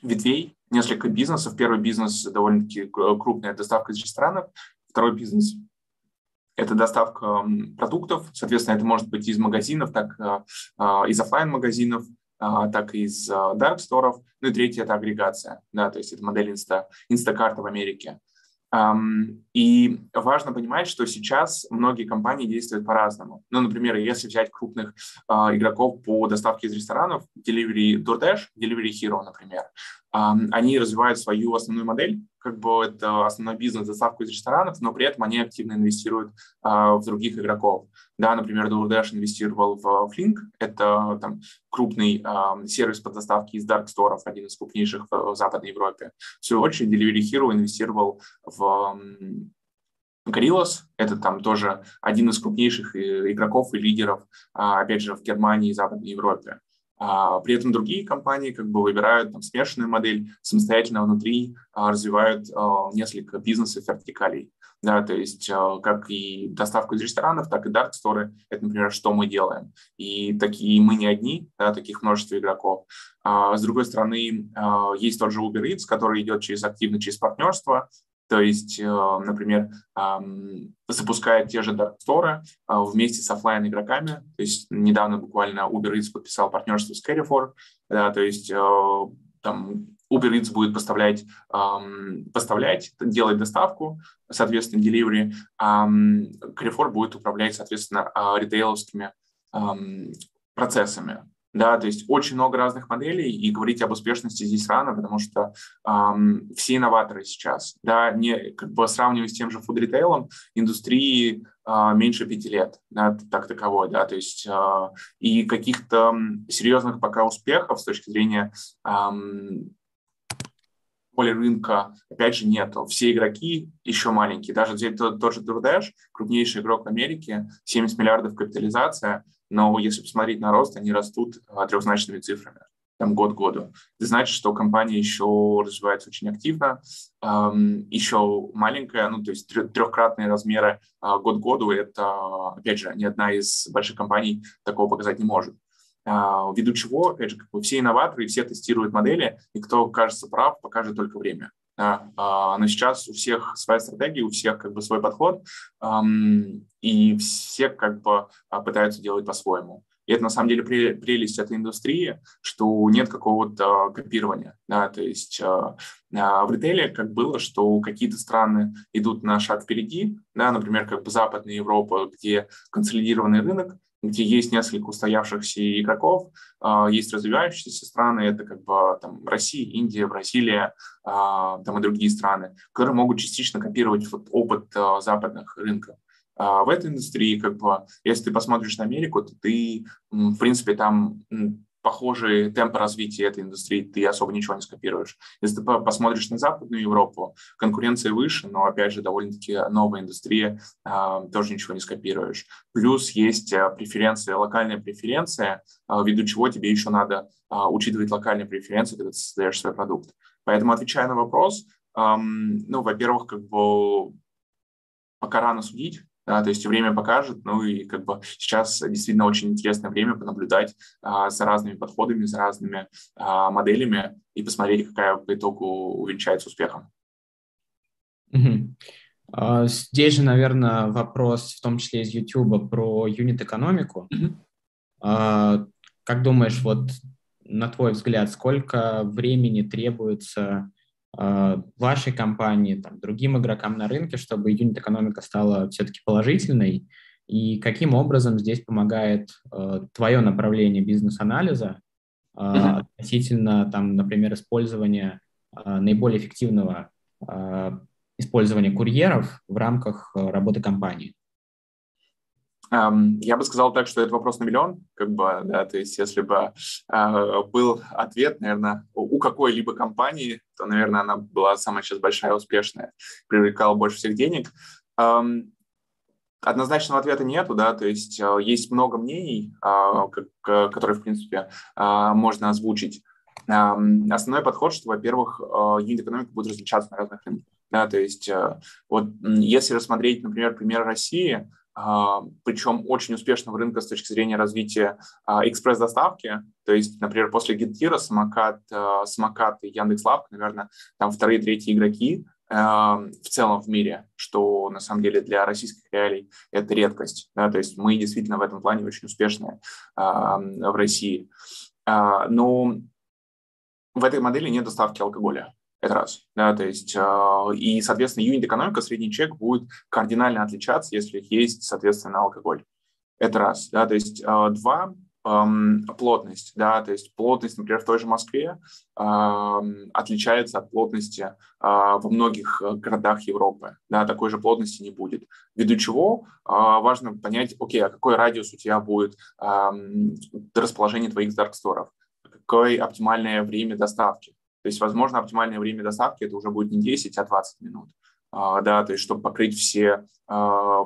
ветвей, несколько бизнесов. Первый бизнес довольно-таки крупная доставка из ресторанов. Второй бизнес это доставка продуктов, соответственно, это может быть из магазинов, так из офлайн магазинов так и из dark сторов Ну и третье – это агрегация, да, то есть это модель Insta, Instacart в Америке. И важно понимать, что сейчас многие компании действуют по-разному. Ну, например, если взять крупных игроков по доставке из ресторанов, Delivery DoorDash, Delivery Hero, например, они развивают свою основную модель, как бы это основной бизнес, доставку из ресторанов, но при этом они активно инвестируют а, в других игроков. Да, например, DoorDash инвестировал в Flink, это там, крупный сервис по доставке из Store, один из крупнейших в, в Западной Европе. В свою очередь, Delivery Hero инвестировал в Гориллос – это там тоже один из крупнейших э, игроков и лидеров, а, опять же, в Германии и Западной Европе. А при этом другие компании как бы выбирают там, смешанную модель, самостоятельно внутри а, развивают а, несколько бизнесов вертикалей. Да, то есть а, как и доставку из ресторанов, так и store это, например, что мы делаем. И такие мы не одни, да, таких множество игроков. А, с другой стороны, а, есть тот же Uber Eats, который идет через активно через партнерство, то есть, э, например, запускает те же Dark Store э, вместе с офлайн игроками. То есть недавно буквально Uber Eats подписал партнерство с Carrefour. Да, то есть э, там Uber Eats будет поставлять, поставлять, делать доставку, соответственно, delivery. Carrefour будет управлять, соответственно, ритейловскими процессами. Да, то есть очень много разных моделей, и говорить об успешности здесь рано, потому что эм, все инноваторы сейчас, да, не как бы сравнивая с тем же фуд-ритейлом, индустрии э, меньше пяти лет, да, так таковой, да, то есть э, и каких-то серьезных пока успехов с точки зрения эм, поле рынка, опять же, нету. Все игроки еще маленькие. Даже тот, тот же DoorDash, крупнейший игрок в Америке, 70 миллиардов капитализация, но если посмотреть на рост, они растут а, трехзначными цифрами там год году. Это значит, что компания еще развивается очень активно, еще маленькая, ну, то есть трехкратные размеры э, год году, это, опять же, ни одна из больших компаний такого показать не может. Э, ввиду чего, опять же, как бы все инноваторы, все тестируют модели, и кто кажется прав, покажет только время. А, но сейчас у всех своя стратегия, у всех как бы свой подход, и все как бы а, пытаются делать по-своему. И это на самом деле прелесть этой индустрии, что нет какого-то копирования. Да, то есть а, в ритейле как было, что какие-то страны идут на шаг впереди, да, например, как бы Западная Европа, где консолидированный рынок, где есть несколько устоявшихся игроков, а, есть развивающиеся страны, это как бы там Россия, Индия, Бразилия, а, там и другие страны, которые могут частично копировать вот опыт а, западных рынков. В этой индустрии, как бы, если ты посмотришь на Америку, то ты, в принципе, там похожие темпы развития этой индустрии, ты особо ничего не скопируешь. Если ты посмотришь на Западную Европу, конкуренция выше, но, опять же, довольно-таки новая индустрия, э, тоже ничего не скопируешь. Плюс есть э, преференция, локальная преференция, э, ввиду чего тебе еще надо учитывать локальные преференции, когда ты создаешь свой продукт. Поэтому, отвечая на вопрос, ну, во-первых, как бы пока рано судить, да, то есть время покажет, ну и как бы сейчас действительно очень интересное время понаблюдать а, за разными подходами, за разными а, моделями и посмотреть, какая по итогу увенчается успехом. Угу. Здесь же, наверное, вопрос, в том числе из YouTube, про юнит-экономику. Угу. Как думаешь, вот на твой взгляд, сколько времени требуется вашей компании, там, другим игрокам на рынке, чтобы юнит-экономика стала все-таки положительной? И каким образом здесь помогает э, твое направление бизнес-анализа э, относительно, там, например, использования э, наиболее эффективного э, использования курьеров в рамках работы компании? Я бы сказал так, что это вопрос на миллион, как бы, да, то есть если бы э, был ответ, наверное, у какой-либо компании, то, наверное, она была самая сейчас большая, успешная, привлекала больше всех денег. Эм, однозначного ответа нету, да, то есть э, есть много мнений, э, как, которые, в принципе, э, можно озвучить. Э, основной подход, что, во-первых, э, юнит-экономика будет различаться на разных рынках. Да, то есть э, вот если рассмотреть, например, пример России, причем очень успешного рынка с точки зрения развития а, экспресс-доставки. То есть, например, после Гетира, Самокат, а, Самокат и Яндекс.Лавка, наверное, там вторые, третьи игроки в целом в мире, что на самом деле для российских реалий это редкость. Да, то есть мы действительно в этом плане очень успешны в России. Но в этой модели нет доставки алкоголя. Это раз. Да, то есть, и, соответственно, юнит-экономика, средний чек будет кардинально отличаться, если есть, соответственно, алкоголь. Это раз. Да, то есть, два, плотность, да, то есть плотность, например, в той же Москве отличается от плотности а, во многих э, городах Европы, да, такой же плотности не будет. Ввиду чего а, важно понять, окей, а какой радиус у тебя будет расположение твоих дарксторов, какое оптимальное время доставки. То есть, возможно, оптимальное время доставки это уже будет не 10, а 20 минут, а, да, то есть, чтобы покрыть все,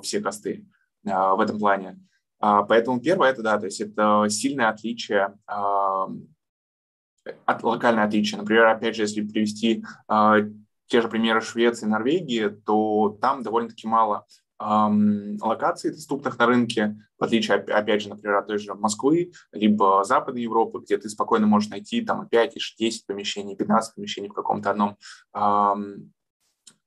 все косты в этом плане. А, поэтому первое это да, то есть это сильное отличие от локальное отличие. Например, опять же, если привести а, те же примеры Швеции и Норвегии, то там довольно-таки мало локаций, доступных на рынке, в отличие, опять же, например, от той же Москвы, либо Западной Европы, где ты спокойно можешь найти там 5, 10 помещений, 15 помещений в каком-то одном а,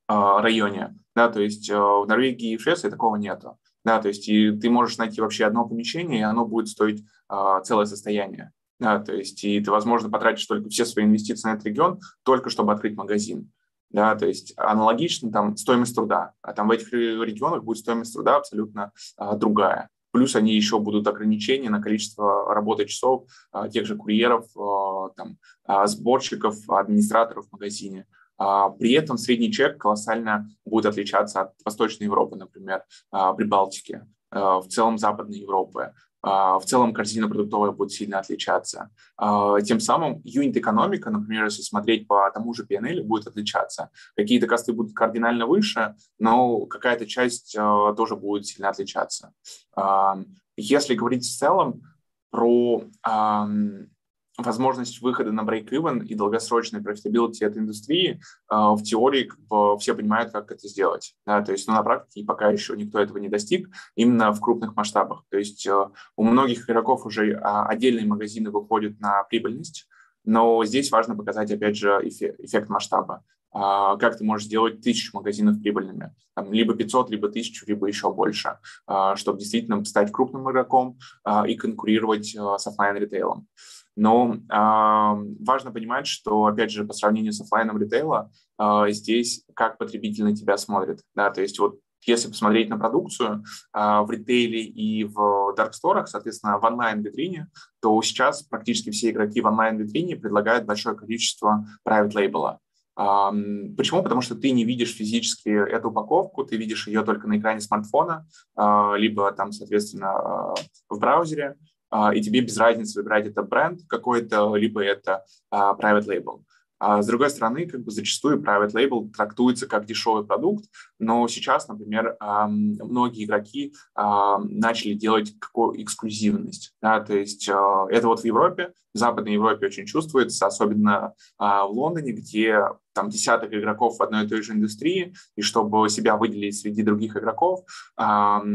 районе. Да, то есть э, в Норвегии и в Швеции такого нету. Да, то есть и ты можешь найти вообще одно помещение, и оно будет стоить а, целое состояние. Да, то есть и ты, возможно, потратишь только все свои инвестиции на этот регион, только чтобы открыть магазин. Да, то есть аналогично там стоимость труда, а там в этих регионах будет стоимость труда абсолютно а, другая. Плюс они еще будут ограничения на количество работы часов а, тех же курьеров, а, там, а, сборщиков, администраторов в магазине. А, при этом средний чек колоссально будет отличаться от Восточной Европы, например, а, Прибалтики, а, в целом Западной Европы. В целом корзина продуктовая будет сильно отличаться. Тем самым юнит-экономика, например, если смотреть по тому же P&L, будет отличаться. Какие-то косты будут кардинально выше, но какая-то часть тоже будет сильно отличаться. Если говорить в целом про возможность выхода на break-even и долгосрочной profitability этой индустрии, а, в теории все понимают, как это сделать. Да? То есть ну, на практике пока еще никто этого не достиг, именно в крупных масштабах. То есть э, у многих игроков уже а, отдельные магазины выходят на прибыльность, но здесь важно показать, опять же, эффект масштаба. А, как ты можешь сделать тысячу магазинов прибыльными, там, либо 500, либо тысячу, либо еще больше, чтобы действительно стать крупным игроком и конкурировать э, с офлайн-ритейлом. Но э, важно понимать, что, опять же, по сравнению с офлайном ритейла, э, здесь как потребитель на тебя смотрит. Да? То есть вот если посмотреть на продукцию э, в ритейле и в дарксторах, соответственно, в онлайн-витрине, то сейчас практически все игроки в онлайн-витрине предлагают большое количество private. Um, почему? Потому что ты не видишь физически эту упаковку, ты видишь ее только на экране смартфона, либо там, соответственно, в браузере. А, и тебе без разницы выбирать это бренд какой-то, либо это а, private label. А с другой стороны, как бы зачастую private label трактуется как дешевый продукт, но сейчас, например, многие игроки начали делать какую эксклюзивность. Да, то есть это вот в Европе, в Западной Европе очень чувствуется, особенно в Лондоне, где там десяток игроков в одной и той же индустрии, и чтобы себя выделить среди других игроков,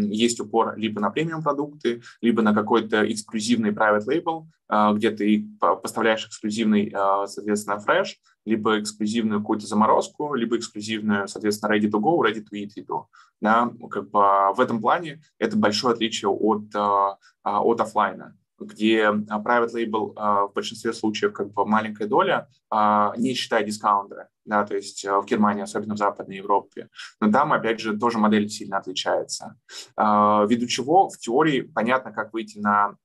есть упор либо на премиум продукты, либо на какой-то эксклюзивный private label, а, где ты поставляешь эксклюзивный, а, соответственно, фреш, либо эксклюзивную какую-то заморозку, либо эксклюзивную, соответственно, ready to go, ready to eat еду. Да, как бы в этом плане это большое отличие от, а, от офлайна где private label в большинстве случаев как бы маленькая доля, не считая дискаунтеры, да, то есть в Германии, особенно в Западной Европе. Но там, опять же, тоже модель сильно отличается. Ввиду чего в теории понятно, как выйти на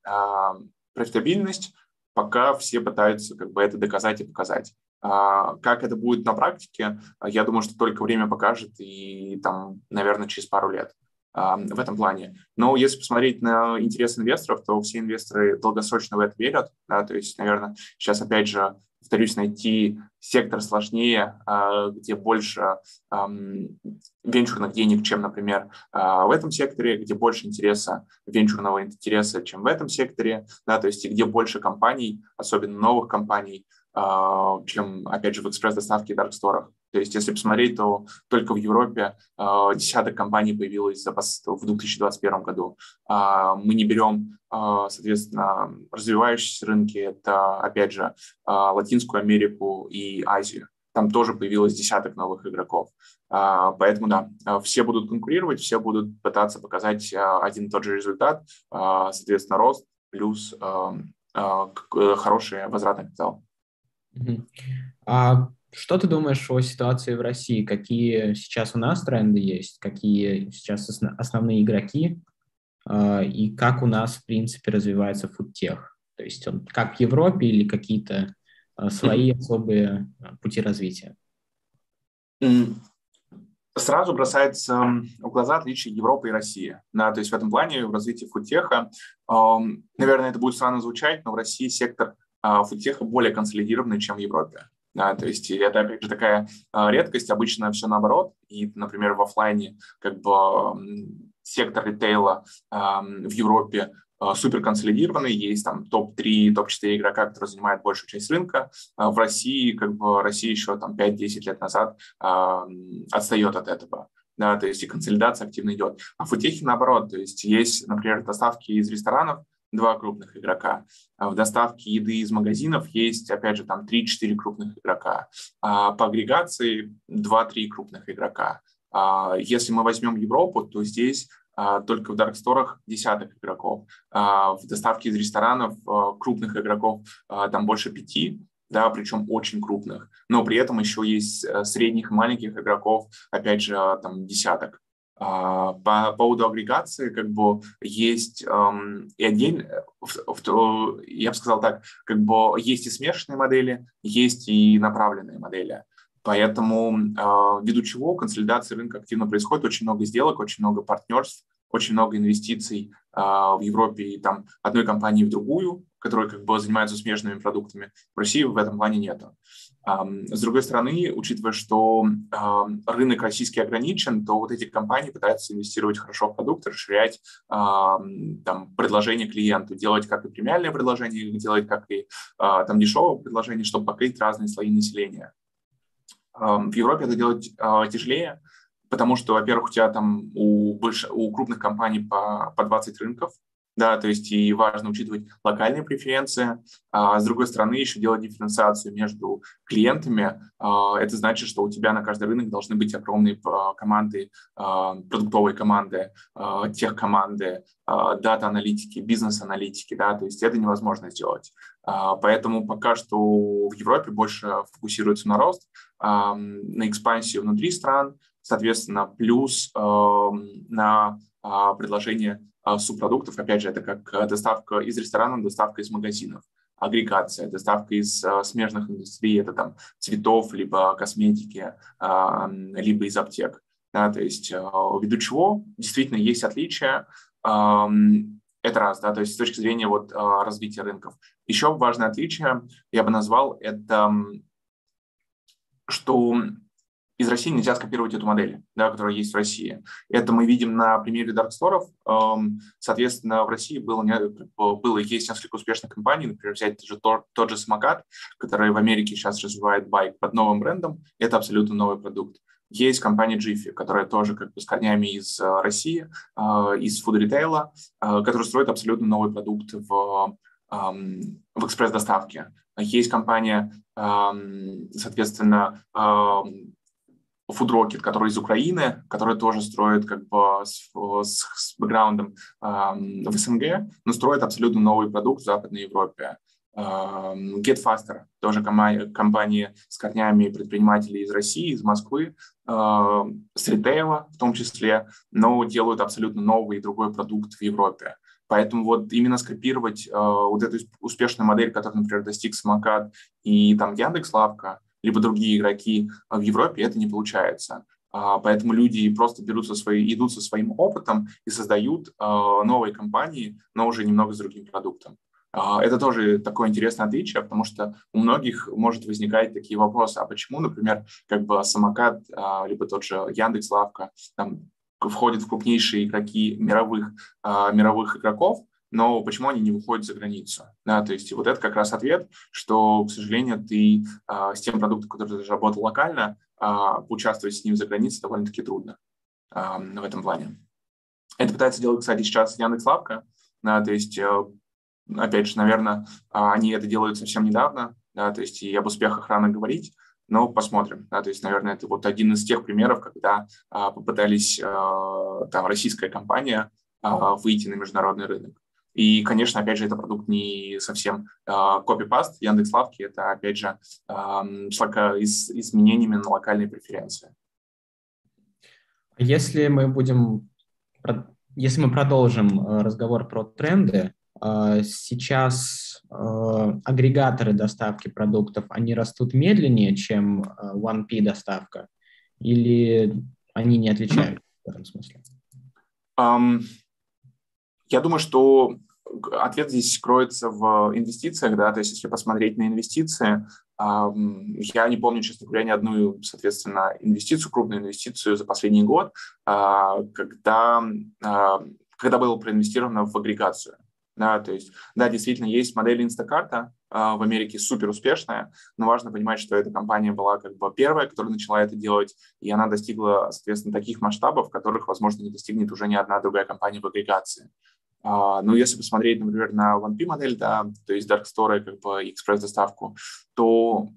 профитабильность, пока все пытаются как бы это доказать и показать. Как это будет на практике, я думаю, что только время покажет, и там, наверное, через пару лет в этом плане. Но если посмотреть на интерес инвесторов, то все инвесторы долгосрочно в это верят. Да, то есть, наверное, сейчас опять же, повторюсь, найти сектор сложнее, а, где больше венчурных денег, чем, например, а, в этом секторе, где больше интереса, венчурного интереса, чем в этом секторе, да, то есть где больше компаний, особенно новых компаний, а, чем, опять же, в экспресс-доставке и дарксторах. То есть, если посмотреть, то только в Европе э, десяток компаний появилось в 2021 году. Э, мы не берем, э, соответственно, развивающиеся рынки, это, опять же, э, Латинскую Америку и Азию. там тоже появилось десяток новых игроков. А, поэтому, да, все будут конкурировать, все будут пытаться показать один и тот же результат, соответственно, рост плюс хороший возвратный капитал. А что ты думаешь о ситуации в России? Какие сейчас у нас тренды есть? Какие сейчас основные игроки? И как у нас, в принципе, развивается фудтех? То есть он как в Европе или какие-то Э, свои особые э, пути развития? Сразу бросается в глаза отличие Европы и России. Да, то есть в этом плане в развитии фудтеха, наверное, это будет странно звучать, но в России сектор а, фудтеха более консолидированный, чем в Европе. Да, то есть это, опять же, такая а, редкость. Обычно все наоборот. И, например, в офлайне как бы сектор ритейла в Европе а, супер консолидированный, есть там топ-3, топ-4 игрока, которые занимают большую часть рынка. В России, как бы Россия еще там 5-10 лет назад э, отстает от этого. Да, то есть и консолидация активно идет. А в футехе наоборот, то есть есть, например, доставки из ресторанов, два крупных игрока. А в доставке еды из магазинов есть, опять же, там 3-4 крупных игрока. А по агрегации 2-3 крупных игрока. А если мы возьмем Европу, то здесь только в дарксторах десяток игроков. В доставке из ресторанов крупных игроков там больше пяти, да, причем очень крупных. Но при этом еще есть э, средних и маленьких игроков, опять же, там десяток. По поводу агрегации, как бы есть эм, и отдельно, я бы сказал так, как бы есть и смешанные модели, есть и направленные модели. Поэтому а, ввиду чего консолидация рынка активно происходит, очень много сделок, очень много партнерств, очень много инвестиций а, в Европе и там одной компании в другую, которые как бы занимаются смежными продуктами. В России в этом плане нету. С другой стороны, учитывая, что рынок российский ограничен, то вот эти компании пытаются инвестировать хорошо в продукт, расширять там, предложение клиенту, делать как и премиальное предложение, делать как и а, там дешевое предложение, чтобы покрыть разные слои населения. В Европе это делать а, тяжелее, потому что, во-первых, у тебя там у, больш... у крупных компаний по, по 20 рынков, да, то есть и важно учитывать локальные преференции, а с другой стороны еще делать дифференциацию между клиентами. А, это значит, что у тебя на каждый рынок должны быть огромные а, команды, а, продуктовые команды, тех команды, дата-аналитики, бизнес-аналитики, да, то есть это невозможно сделать. Поэтому пока что в Европе больше фокусируется на рост, на экспансию внутри стран, соответственно, плюс на предложение субпродуктов, опять же, это как э, доставка из ресторана, доставка из магазинов, агрегация, доставка из а, смежных индустрий, это там цветов, либо косметики, а, либо из аптек. Да, то есть ввиду чего действительно есть отличия. Это раз, да, то есть с точки зрения вот развития рынков. Еще важное отличие, я бы назвал, это что из России нельзя скопировать эту модель, да, которая есть в России. Это мы видим на примере дарксторов. Эм, соответственно, в России было, было есть несколько успешных компаний, например, взять тот же, тот же самокат, который в Америке сейчас развивает байк под новым брендом. Это абсолютно новый продукт. Есть компания Jiffy, которая тоже как бы с корнями из э, России, э, из фуд-ритейла, э, которая строит абсолютно новый продукт в, эм, в экспресс-доставке. Есть компания, эм, соответственно, Food Rocket, который из Украины, который тоже строит как бы с, с, с бэкграундом э, в СНГ, но строит абсолютно новый продукт в Западной Европе. Э, Get Faster, тоже компания, компания с корнями предпринимателей из России, из Москвы, э, с ритейла в том числе, но делают абсолютно новый и другой продукт в Европе. Поэтому вот именно скопировать э, вот эту успешную модель, которую, например, достиг Самокат и там Яндекс Лавка, либо другие игроки в Европе, это не получается. А, поэтому люди просто берут свои, идут со своим опытом и создают а, новые компании, но уже немного с другим продуктом. А, это тоже такое интересное отличие, потому что у многих может возникать такие вопросы, а почему, например, как бы самокат, либо тот же Яндекс Лавка там, входит в крупнейшие игроки мировых, мировых игроков, но почему они не выходят за границу? Да, то есть вот это как раз ответ, что, к сожалению, ты а, с тем продуктом, который ты работал локально, а, участвовать с ним за границей довольно-таки трудно а, в этом плане. Это пытается делать, кстати, сейчас Яндекс.Лавка, да, то есть, а, опять же, наверное, они это делают совсем недавно, да, то есть и об успехах рано говорить, но посмотрим. Да, то есть, наверное, это вот один из тех примеров, когда а, попытались а, там российская компания а, выйти на международный рынок. И, конечно, опять же, это продукт не совсем копипаст. Э, Яндекс Лавки – это, опять же, э, с изменениями на локальные преференции. Если мы будем, если мы продолжим разговор про тренды, сейчас агрегаторы доставки продуктов, они растут медленнее, чем 1P доставка, или они не отличаются в этом смысле? Um, я думаю, что ответ здесь кроется в инвестициях, да, то есть если посмотреть на инвестиции, я не помню, честно говоря, ни одну, соответственно, инвестицию, крупную инвестицию за последний год, а, когда, а, когда было проинвестировано в агрегацию. Да, то есть, да, действительно, есть модель Инстакарта в Америке супер успешная, но важно понимать, что эта компания была как бы первая, которая начала это делать, и она достигла, соответственно, таких масштабов, которых, возможно, не достигнет уже ни одна другая компания в агрегации. Ну, если посмотреть, например, на 1P модель, да, то есть Dark Store, как бы экспресс-доставку, то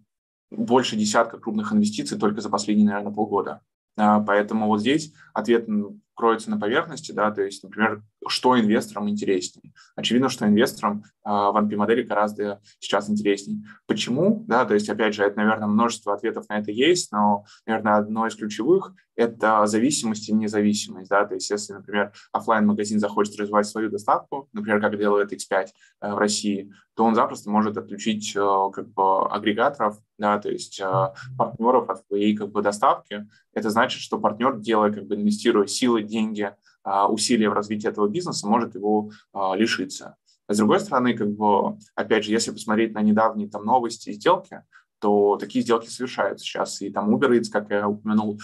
больше десятка крупных инвестиций только за последние, наверное, полгода. Uh, поэтому вот здесь ответ кроется на поверхности, да, то есть, например, что инвесторам интереснее. Очевидно, что инвесторам э, в NP-модели гораздо сейчас интереснее. Почему? Да, то есть, опять же, это, наверное, множество ответов на это есть, но, наверное, одно из ключевых – это зависимость и независимость. Да, то есть, если, например, офлайн магазин захочет развивать свою доставку, например, как делает X5 э, в России, то он запросто может отключить э, как бы агрегаторов, да, то есть э, партнеров от своей как бы доставки. Это значит, что партнер, делая, как бы инвестируя силы, деньги, а, усилия в развитии этого бизнеса, может его а, лишиться. А с другой стороны, как бы, опять же, если посмотреть на недавние там новости и сделки, то такие сделки совершаются сейчас. И там Uber Eats, как я упомянул,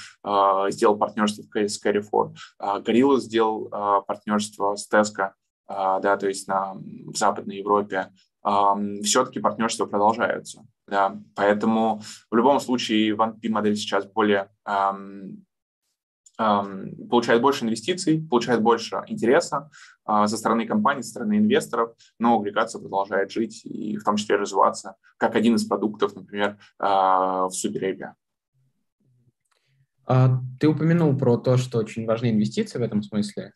сделал партнерство с Carrefour. Gorilla сделал партнерство с Tesco, да, то есть на, в Западной Европе. Все-таки партнерства продолжаются. Да. Поэтому в любом случае 1P модель сейчас более получает больше инвестиций, получает больше интереса а, со стороны компаний, со стороны инвесторов, но агрегация продолжает жить и в том числе развиваться как один из продуктов, например, а, в суперэпе. А, ты упомянул про то, что очень важны инвестиции в этом смысле.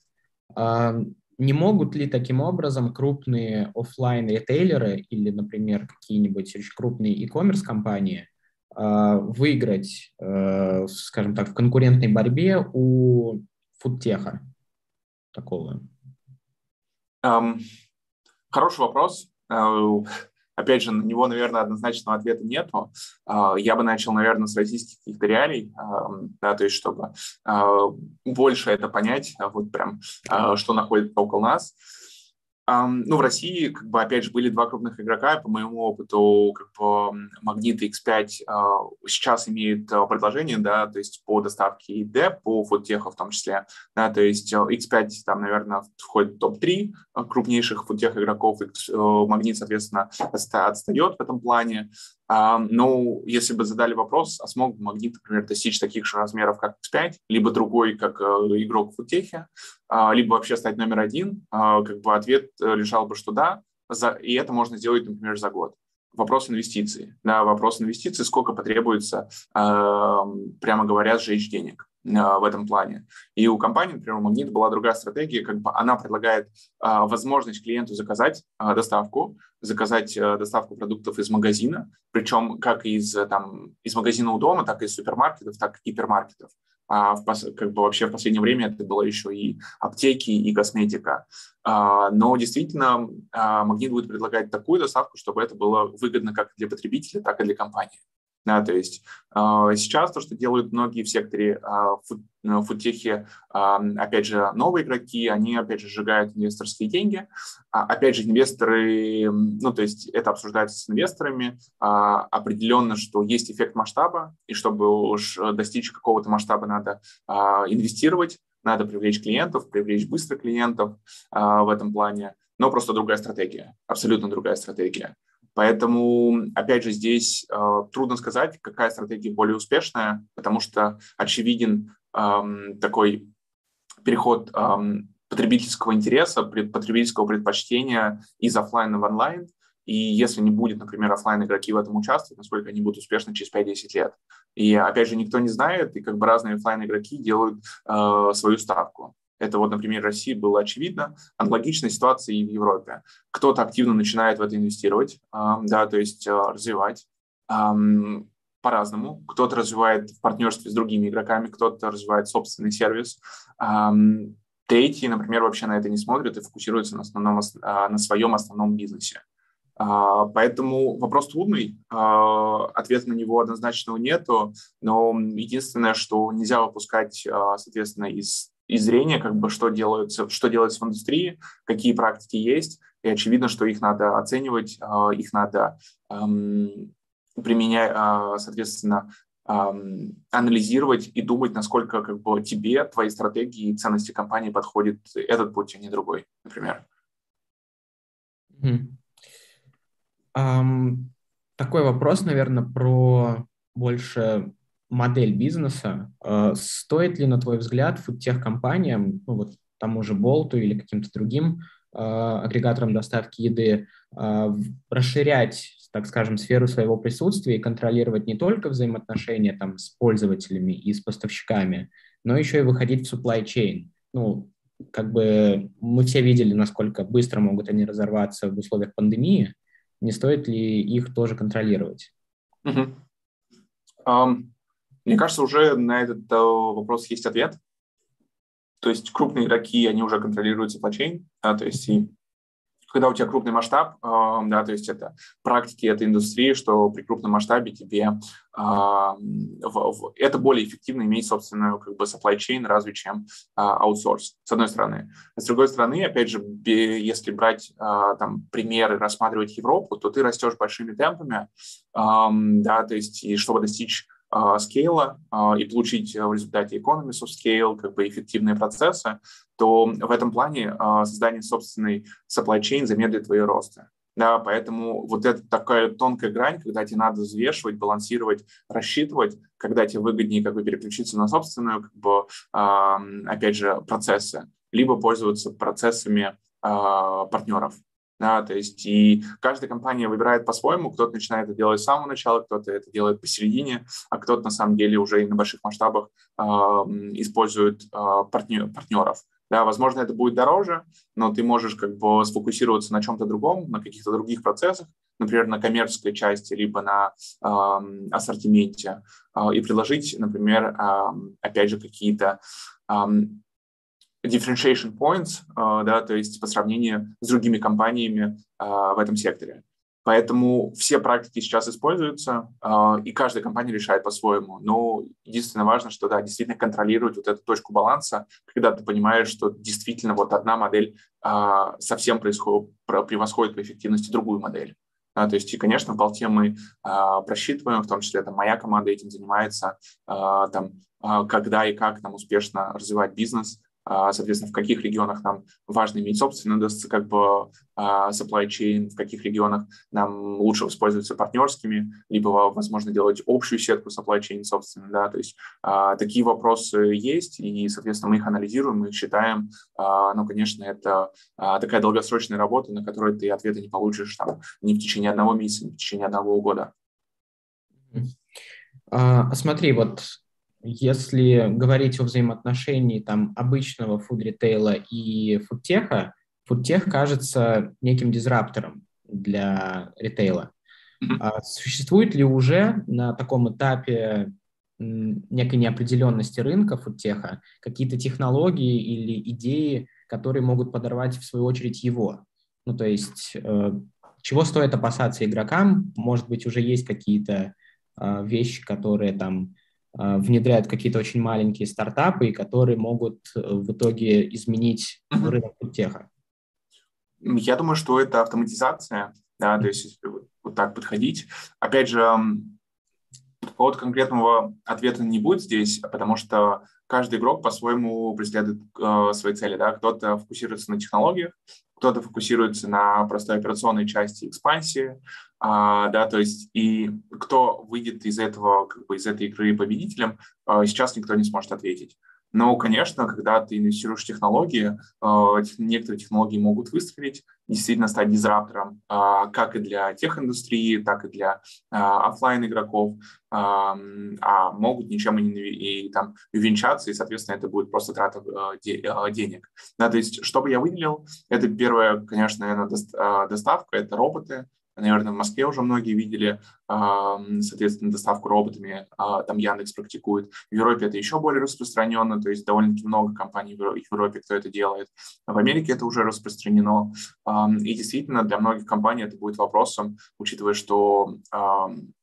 Не могут ли таким образом крупные офлайн ритейлеры или, например, какие-нибудь очень крупные e-commerce компании выиграть, э, скажем так, в конкурентной борьбе у фудтеха такого? Um, хороший вопрос. Uh, опять же, на него, наверное, однозначного ответа нету. Uh, я бы начал, наверное, с российских каких-то реалий, uh, да, то есть чтобы больше это понять, вот прям, что находится около нас. Ну, в России, как бы, опять же, были два крупных игрока, по моему опыту, как бы, Магнит и X5 а, сейчас имеют а, предложение, да, то есть по доставке ИД, по фудтеху в том числе, да, то есть а, X5 там, наверное, входит в топ-3 крупнейших фудтех игроков, Магнит, соответственно, отстает в этом плане, а, ну, если бы задали вопрос, а смог бы Магнит, например, достичь таких же размеров, как X5, либо другой, как э, игрок в футехе, а, либо вообще стать номер один, а, как бы ответ э, лежал бы, что да, за, и это можно сделать, например, за год. Вопрос инвестиций. Да, вопрос инвестиций, сколько потребуется, прямо говоря, сжечь денег. А, в этом плане. И у компании, например, у Магнит была другая стратегия, как бы она предлагает а, возможность клиенту заказать а, доставку, заказать доставку продуктов из магазина, причем как из, там, из магазина у дома, так и из супермаркетов, так и гипермаркетов. А в, как бы вообще в последнее время это было еще и аптеки, и косметика. Но действительно Магнит будет предлагать такую доставку, чтобы это было выгодно как для потребителя, так и для компании. Да, то есть э, сейчас то, что делают многие в секторе э, фуд, э, фудтехи, э, опять же, новые игроки, они, опять же, сжигают инвесторские деньги. А, опять же, инвесторы, ну, то есть это обсуждается с инвесторами. А, определенно, что есть эффект масштаба, и чтобы уж достичь какого-то масштаба, надо а, инвестировать, надо привлечь клиентов, привлечь быстро клиентов а, в этом плане, но просто другая стратегия, абсолютно другая стратегия. Поэтому, опять же, здесь э, трудно сказать, какая стратегия более успешная, потому что очевиден э, такой переход э, потребительского интереса, потребительского предпочтения из офлайна в онлайн. и если не будет, например, офлайн игроки в этом участвовать, насколько они будут успешны через 5-10 лет. И опять же, никто не знает, и как бы разные офлайн игроки делают э, свою ставку. Это вот, например, в России было очевидно. Аналогичная ситуация и в Европе. Кто-то активно начинает в это инвестировать, да, то есть э, развивать по-разному. Кто-то развивает в партнерстве с другими игроками, кто-то развивает собственный сервис. Третьи, например, вообще на это не смотрят и фокусируются на, основном, на своем основном бизнесе. А, поэтому вопрос трудный, а, ответа на него однозначного нету, но единственное, что нельзя выпускать, а, соответственно, из, из зрения, как бы, что, делается, что делается в индустрии, какие практики есть, и очевидно, что их надо оценивать, их надо применять, соответственно, анализировать и думать, насколько как бы, тебе, твоей стратегии и ценности компании подходит этот путь, а не другой, например. Mm-hmm. Um, такой вопрос, наверное, про больше модель бизнеса. Uh, стоит ли, на твой взгляд, тех компаниям, ну вот тому же Болту или каким-то другим uh, агрегаторам доставки еды, uh, расширять, так скажем, сферу своего присутствия и контролировать не только взаимоотношения там, с пользователями и с поставщиками, но еще и выходить в supply chain. Ну, как бы мы все видели, насколько быстро могут они разорваться в условиях пандемии, не стоит ли их тоже контролировать? Угу. Um, мне кажется, уже на этот uh, вопрос есть ответ. То есть крупные игроки, они уже контролируют chain, да, то есть и когда у тебя крупный масштаб, э, да, то есть это практики этой индустрии, что при крупном масштабе тебе э, это более эффективно иметь собственную как бы supply chain разве чем э, аутсорс, с одной стороны. с другой стороны, опять же, если брать э, там примеры, рассматривать Европу, то ты растешь большими темпами, э, да, то есть и чтобы достичь скейла и получить в результате economies of scale, как бы эффективные процессы, то в этом плане создание собственной supply chain замедлит твои росты. Да, поэтому вот это такая тонкая грань, когда тебе надо взвешивать, балансировать, рассчитывать, когда тебе выгоднее как бы переключиться на собственную, как бы, опять же, процессы, либо пользоваться процессами партнеров. Да, то есть и каждая компания выбирает по-своему, кто-то начинает это делать с самого начала, кто-то это делает посередине, а кто-то на самом деле уже и на больших масштабах э, использует э, партнер, партнеров. Да, возможно, это будет дороже, но ты можешь как бы сфокусироваться на чем-то другом, на каких-то других процессах, например, на коммерческой части, либо на э, ассортименте, э, и предложить, например, э, опять же, какие-то differentiation points, uh, да, то есть по сравнению с другими компаниями uh, в этом секторе. Поэтому все практики сейчас используются, uh, и каждая компания решает по-своему. Но единственное важно, что да, действительно контролировать вот эту точку баланса, когда ты понимаешь, что действительно вот одна модель совсем происходит, превосходит по эффективности другую модель. Да, то есть, и, конечно, в Болте мы а, просчитываем, в том числе там, моя команда этим занимается, а, там, а, когда и как нам успешно развивать бизнес, а, соответственно, в каких регионах нам важно иметь собственную как бы а, supply chain, в каких регионах нам лучше воспользоваться партнерскими, либо, возможно, делать общую сетку supply chain, собственно, да, то есть а, такие вопросы есть, и, соответственно, мы их анализируем, мы их считаем, но, конечно, это такая долгосрочная работа, на которой ты ответы не получишь там не в течение одного месяца, не в течение одного года. А, смотри, вот если говорить о взаимоотношении там обычного фуд-ритейла и фудтеха, фудтех кажется неким дизраптором для ритейла. А существует ли уже на таком этапе некой неопределенности рынка фудтеха какие-то технологии или идеи, которые могут подорвать в свою очередь его? Ну, то есть э, чего стоит опасаться игрокам? Может быть, уже есть какие-то э, вещи, которые там а, внедряют какие-то очень маленькие стартапы, которые могут э, в итоге изменить mm-hmm. рынок теха? Я думаю, что это автоматизация, да, то есть если вот так подходить. Опять же, какого-то конкретного ответа не будет здесь, потому что каждый игрок по-своему преследует э, свои цели. Да? Кто-то фокусируется на технологиях, кто-то фокусируется на простой операционной части экспансии, а, да, то есть и кто выйдет из этого, как бы из этой игры победителем, а, сейчас никто не сможет ответить. Но, конечно, когда ты инвестируешь в технологии, э, некоторые технологии могут выстрелить, действительно стать дизраптором, а, как и для тех индустрии, так и для а, офлайн игроков, а могут ничем и, не, и там увенчаться, и, соответственно, это будет просто трата э, денег. Да, то есть, что бы я выделил, это первое, конечно, наверное, доставка, это роботы, Наверное, в Москве уже многие видели, соответственно, доставку роботами, а, там Яндекс практикует. В Европе это еще более распространенно, то есть довольно-таки много компаний в Европе, кто это делает. В Америке это уже распространено. И действительно, для многих компаний это будет вопросом, учитывая, что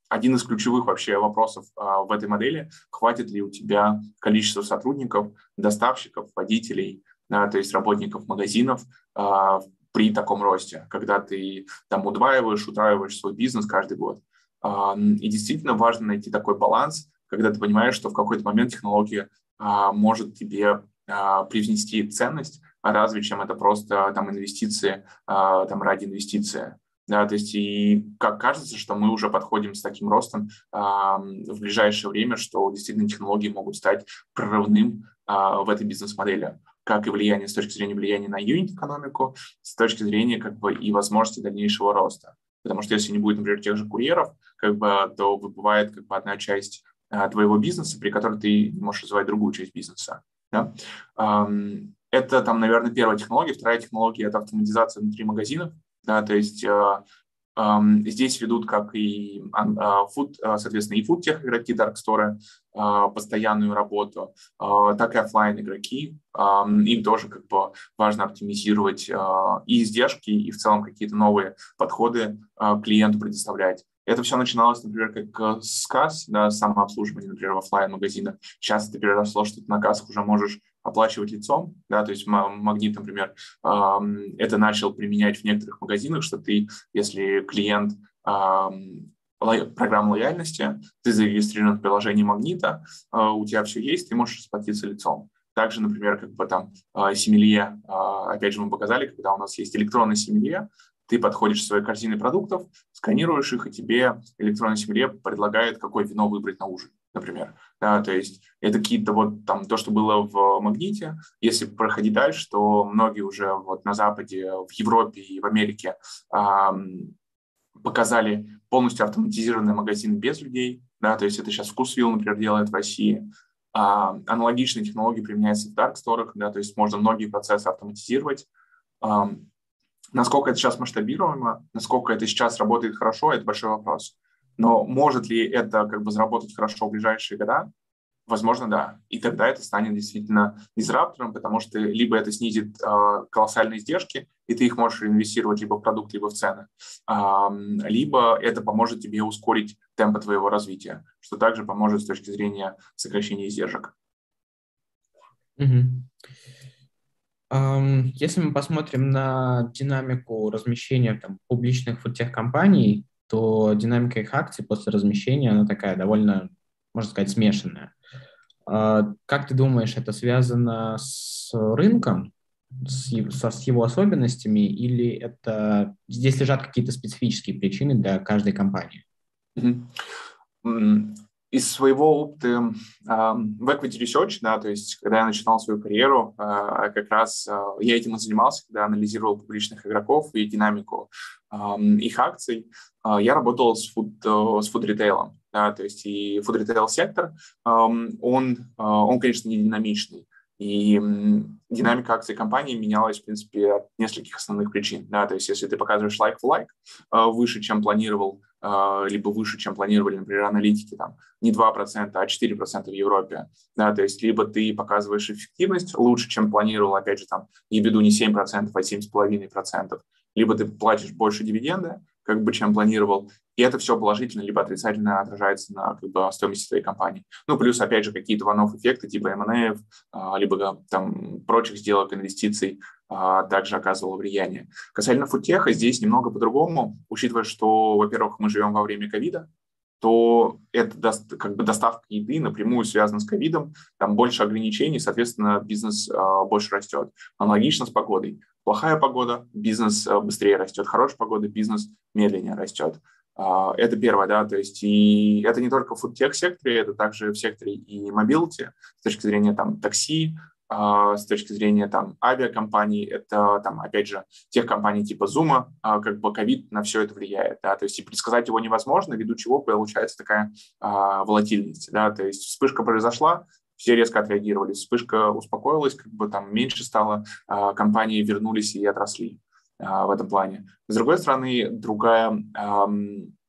один из ключевых вообще вопросов а, в этой модели, хватит ли у тебя количество сотрудников, доставщиков, водителей, да, то есть работников магазинов а, при таком росте, когда ты там удваиваешь, утраиваешь свой бизнес каждый год. И действительно важно найти такой баланс, когда ты понимаешь, что в какой-то момент технология а, может тебе а, привнести ценность, а разве чем это просто там инвестиции там ради инвестиции. Да, то есть и как кажется, что мы уже подходим с таким ростом в ближайшее время, что действительно технологии могут стать прорывным в этой бизнес-модели как и влияние с точки зрения влияния на юнит-экономику, с точки зрения как бы и возможности дальнейшего роста. Потому что если не будет, например, тех же курьеров, как бы, то бывает как бы одна часть а, твоего бизнеса, при которой ты можешь развивать другую часть бизнеса. Да? Um, это там, наверное, первая технология. Вторая технология – это автоматизация внутри магазинов. Да, то есть uh, Здесь ведут как и food, а, соответственно, и фуд-тех игроки, дарксторы, постоянную работу, а, так и офлайн игроки. Им тоже как бы важно оптимизировать а, и издержки, и в целом какие-то новые подходы клиенту предоставлять. Это все начиналось, например, как с касс, да, самообслуживание, например, в офлайн магазинах. Сейчас это переросло, что ты на кассах уже можешь оплачивать лицом, да, то есть магнит, например, это начал применять в некоторых магазинах, что ты, если клиент программы лояльности, ты зарегистрирован в приложении Магнита, а, у тебя все есть, ты можешь расплатиться лицом. Также, например, как бы там а, семелье, а, опять же, мы показали, когда у нас есть электронный семелье, ты подходишь к своей корзине продуктов, сканируешь их, и тебе электронный семелье предлагает, какое вино выбрать на ужин например. Да, то есть это какие-то вот там то, что было в Магните. Если проходить дальше, то многие уже вот на Западе, в Европе и в Америке эм, показали полностью автоматизированный магазин без людей. Да, то есть это сейчас Вкусвилл, например, делает в России. А, аналогичные технологии применяются в Dark Store, да, то есть можно многие процессы автоматизировать. А, насколько это сейчас масштабируемо, насколько это сейчас работает хорошо, это большой вопрос. Но может ли это как бы заработать хорошо в ближайшие года? Возможно, да. И тогда это станет действительно дизраптором, потому что либо это снизит э, колоссальные издержки, и ты их можешь инвестировать либо в продукт, либо в цены, э, либо это поможет тебе ускорить темпы твоего развития, что также поможет с точки зрения сокращения издержек. Если мы посмотрим на динамику размещения там, публичных фудтех-компаний, то динамика их акций после размещения, она такая довольно, можно сказать, смешанная. А, как ты думаешь, это связано с рынком, с, с его особенностями, или это здесь лежат какие-то специфические причины для каждой компании? Из своего опыта в Equity Research, да, то есть когда я начинал свою карьеру, а, как раз а, я этим и занимался, когда анализировал публичных игроков и динамику их акций, я работал с фуд, э, с фуд-ритейлом да, то есть и food retail сектор, он, а, он, конечно, не динамичный. И динамика акций компании менялась, в принципе, от нескольких основных причин. Да, то есть если ты показываешь for like а, выше, чем планировал, а, либо выше, чем планировали, например, аналитики, там, не 2%, а 4% в Европе, да, то есть либо ты показываешь эффективность лучше, чем планировал, опять же, там, я веду не 7%, а 7,5%, либо ты платишь больше дивиденды, как бы, чем планировал, и это все положительно либо отрицательно отражается на как бы, стоимости твоей компании. Ну, плюс, опять же, какие-то ванов эффекты типа M&A, а, либо там прочих сделок, инвестиций а, также оказывало влияние. Касательно фудтеха, здесь немного по-другому, учитывая, что, во-первых, мы живем во время ковида, то это как бы доставка еды напрямую связана с ковидом, там больше ограничений, соответственно, бизнес э, больше растет. Аналогично с погодой. Плохая погода, бизнес э, быстрее растет. Хорошая погода, бизнес медленнее растет. Это первое, да, то есть и это не только в фудтех секторе, это также в секторе и mobility, с точки зрения там такси, а, с точки зрения там авиакомпаний, это там, опять же, тех компаний типа Zoom, а, как бы ковид на все это влияет, да, то есть и предсказать его невозможно, ввиду чего получается такая а, волатильность, да, то есть вспышка произошла, все резко отреагировали, вспышка успокоилась, как бы там меньше стало, а, компании вернулись и отросли а, в этом плане. С другой стороны, другая а,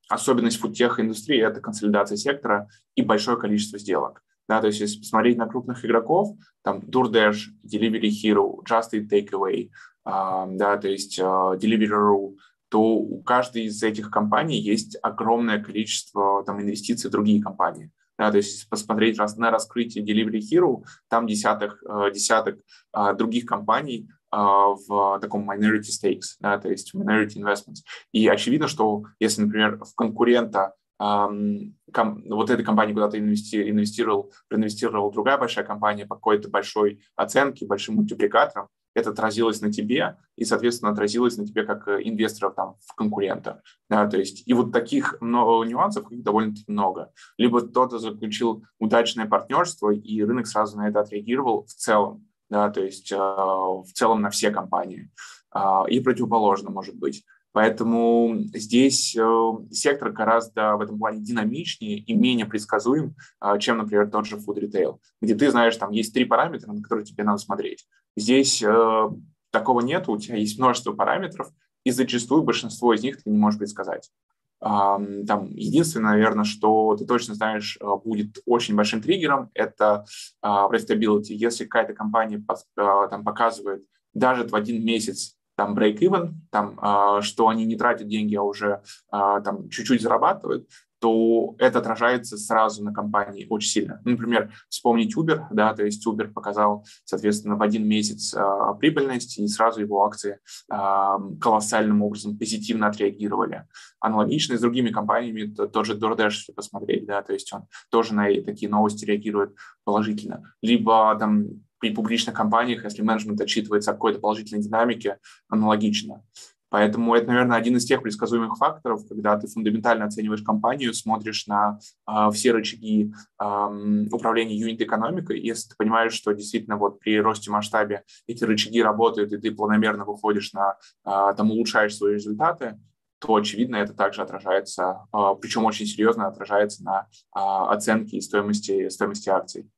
особенность фудтех индустрии – это консолидация сектора и большое количество сделок. Да, то есть если посмотреть на крупных игроков, там DoorDash, Delivery Hero, Just Eat Takeaway, uh, да, то есть uh, Deliveroo, то у каждой из этих компаний есть огромное количество там, инвестиций в другие компании. Да, то есть посмотреть на раскрытие Delivery Hero, там десяток, uh, десяток uh, других компаний в таком minority stakes, да, то есть minority investments. И очевидно, что если, например, в конкурента ком, вот этой компании куда-то инвести, инвестировал, проинвестировала другая большая компания по какой-то большой оценке, большим мультипликатором, это отразилось на тебе и, соответственно, отразилось на тебе как э, инвесторов там в конкурента. Да, то есть и вот таких нюансов довольно-таки много. Либо кто-то заключил удачное партнерство, и рынок сразу на это отреагировал в целом, да, то есть э, в целом на все компании. Э, и противоположно может быть. Поэтому здесь э, сектор гораздо в этом плане динамичнее и менее предсказуем, э, чем, например, тот же food retail, где ты знаешь, там есть три параметра, на которые тебе надо смотреть. Здесь э, такого нет, у тебя есть множество параметров, и зачастую большинство из них ты не можешь предсказать. Там единственное, наверное, что ты точно знаешь, будет очень большим триггером, это profitability. Если какая-то компания там показывает даже в один месяц там break-even, там, а, что они не тратят деньги, а уже а, там чуть-чуть зарабатывают, то это отражается сразу на компании очень сильно. Ну, например, вспомнить Uber, да, то есть Uber показал, соответственно, в один месяц а, прибыльность, и сразу его акции а, колоссальным образом позитивно отреагировали. Аналогично с другими компаниями, то, тот же DoorDash, если посмотреть, да, то есть он тоже на такие новости реагирует положительно. Либо там при публичных компаниях, если менеджмент отчитывается о какой-то положительной динамике, аналогично. Поэтому это, наверное, один из тех предсказуемых факторов, когда ты фундаментально оцениваешь компанию, смотришь на э, все рычаги э, управления юнит-экономикой, если ты понимаешь, что действительно вот при росте масштабе эти рычаги работают, и ты планомерно выходишь на, э, там улучшаешь свои результаты, то, очевидно, это также отражается, э, причем очень серьезно отражается на э, оценке и стоимости, стоимости акций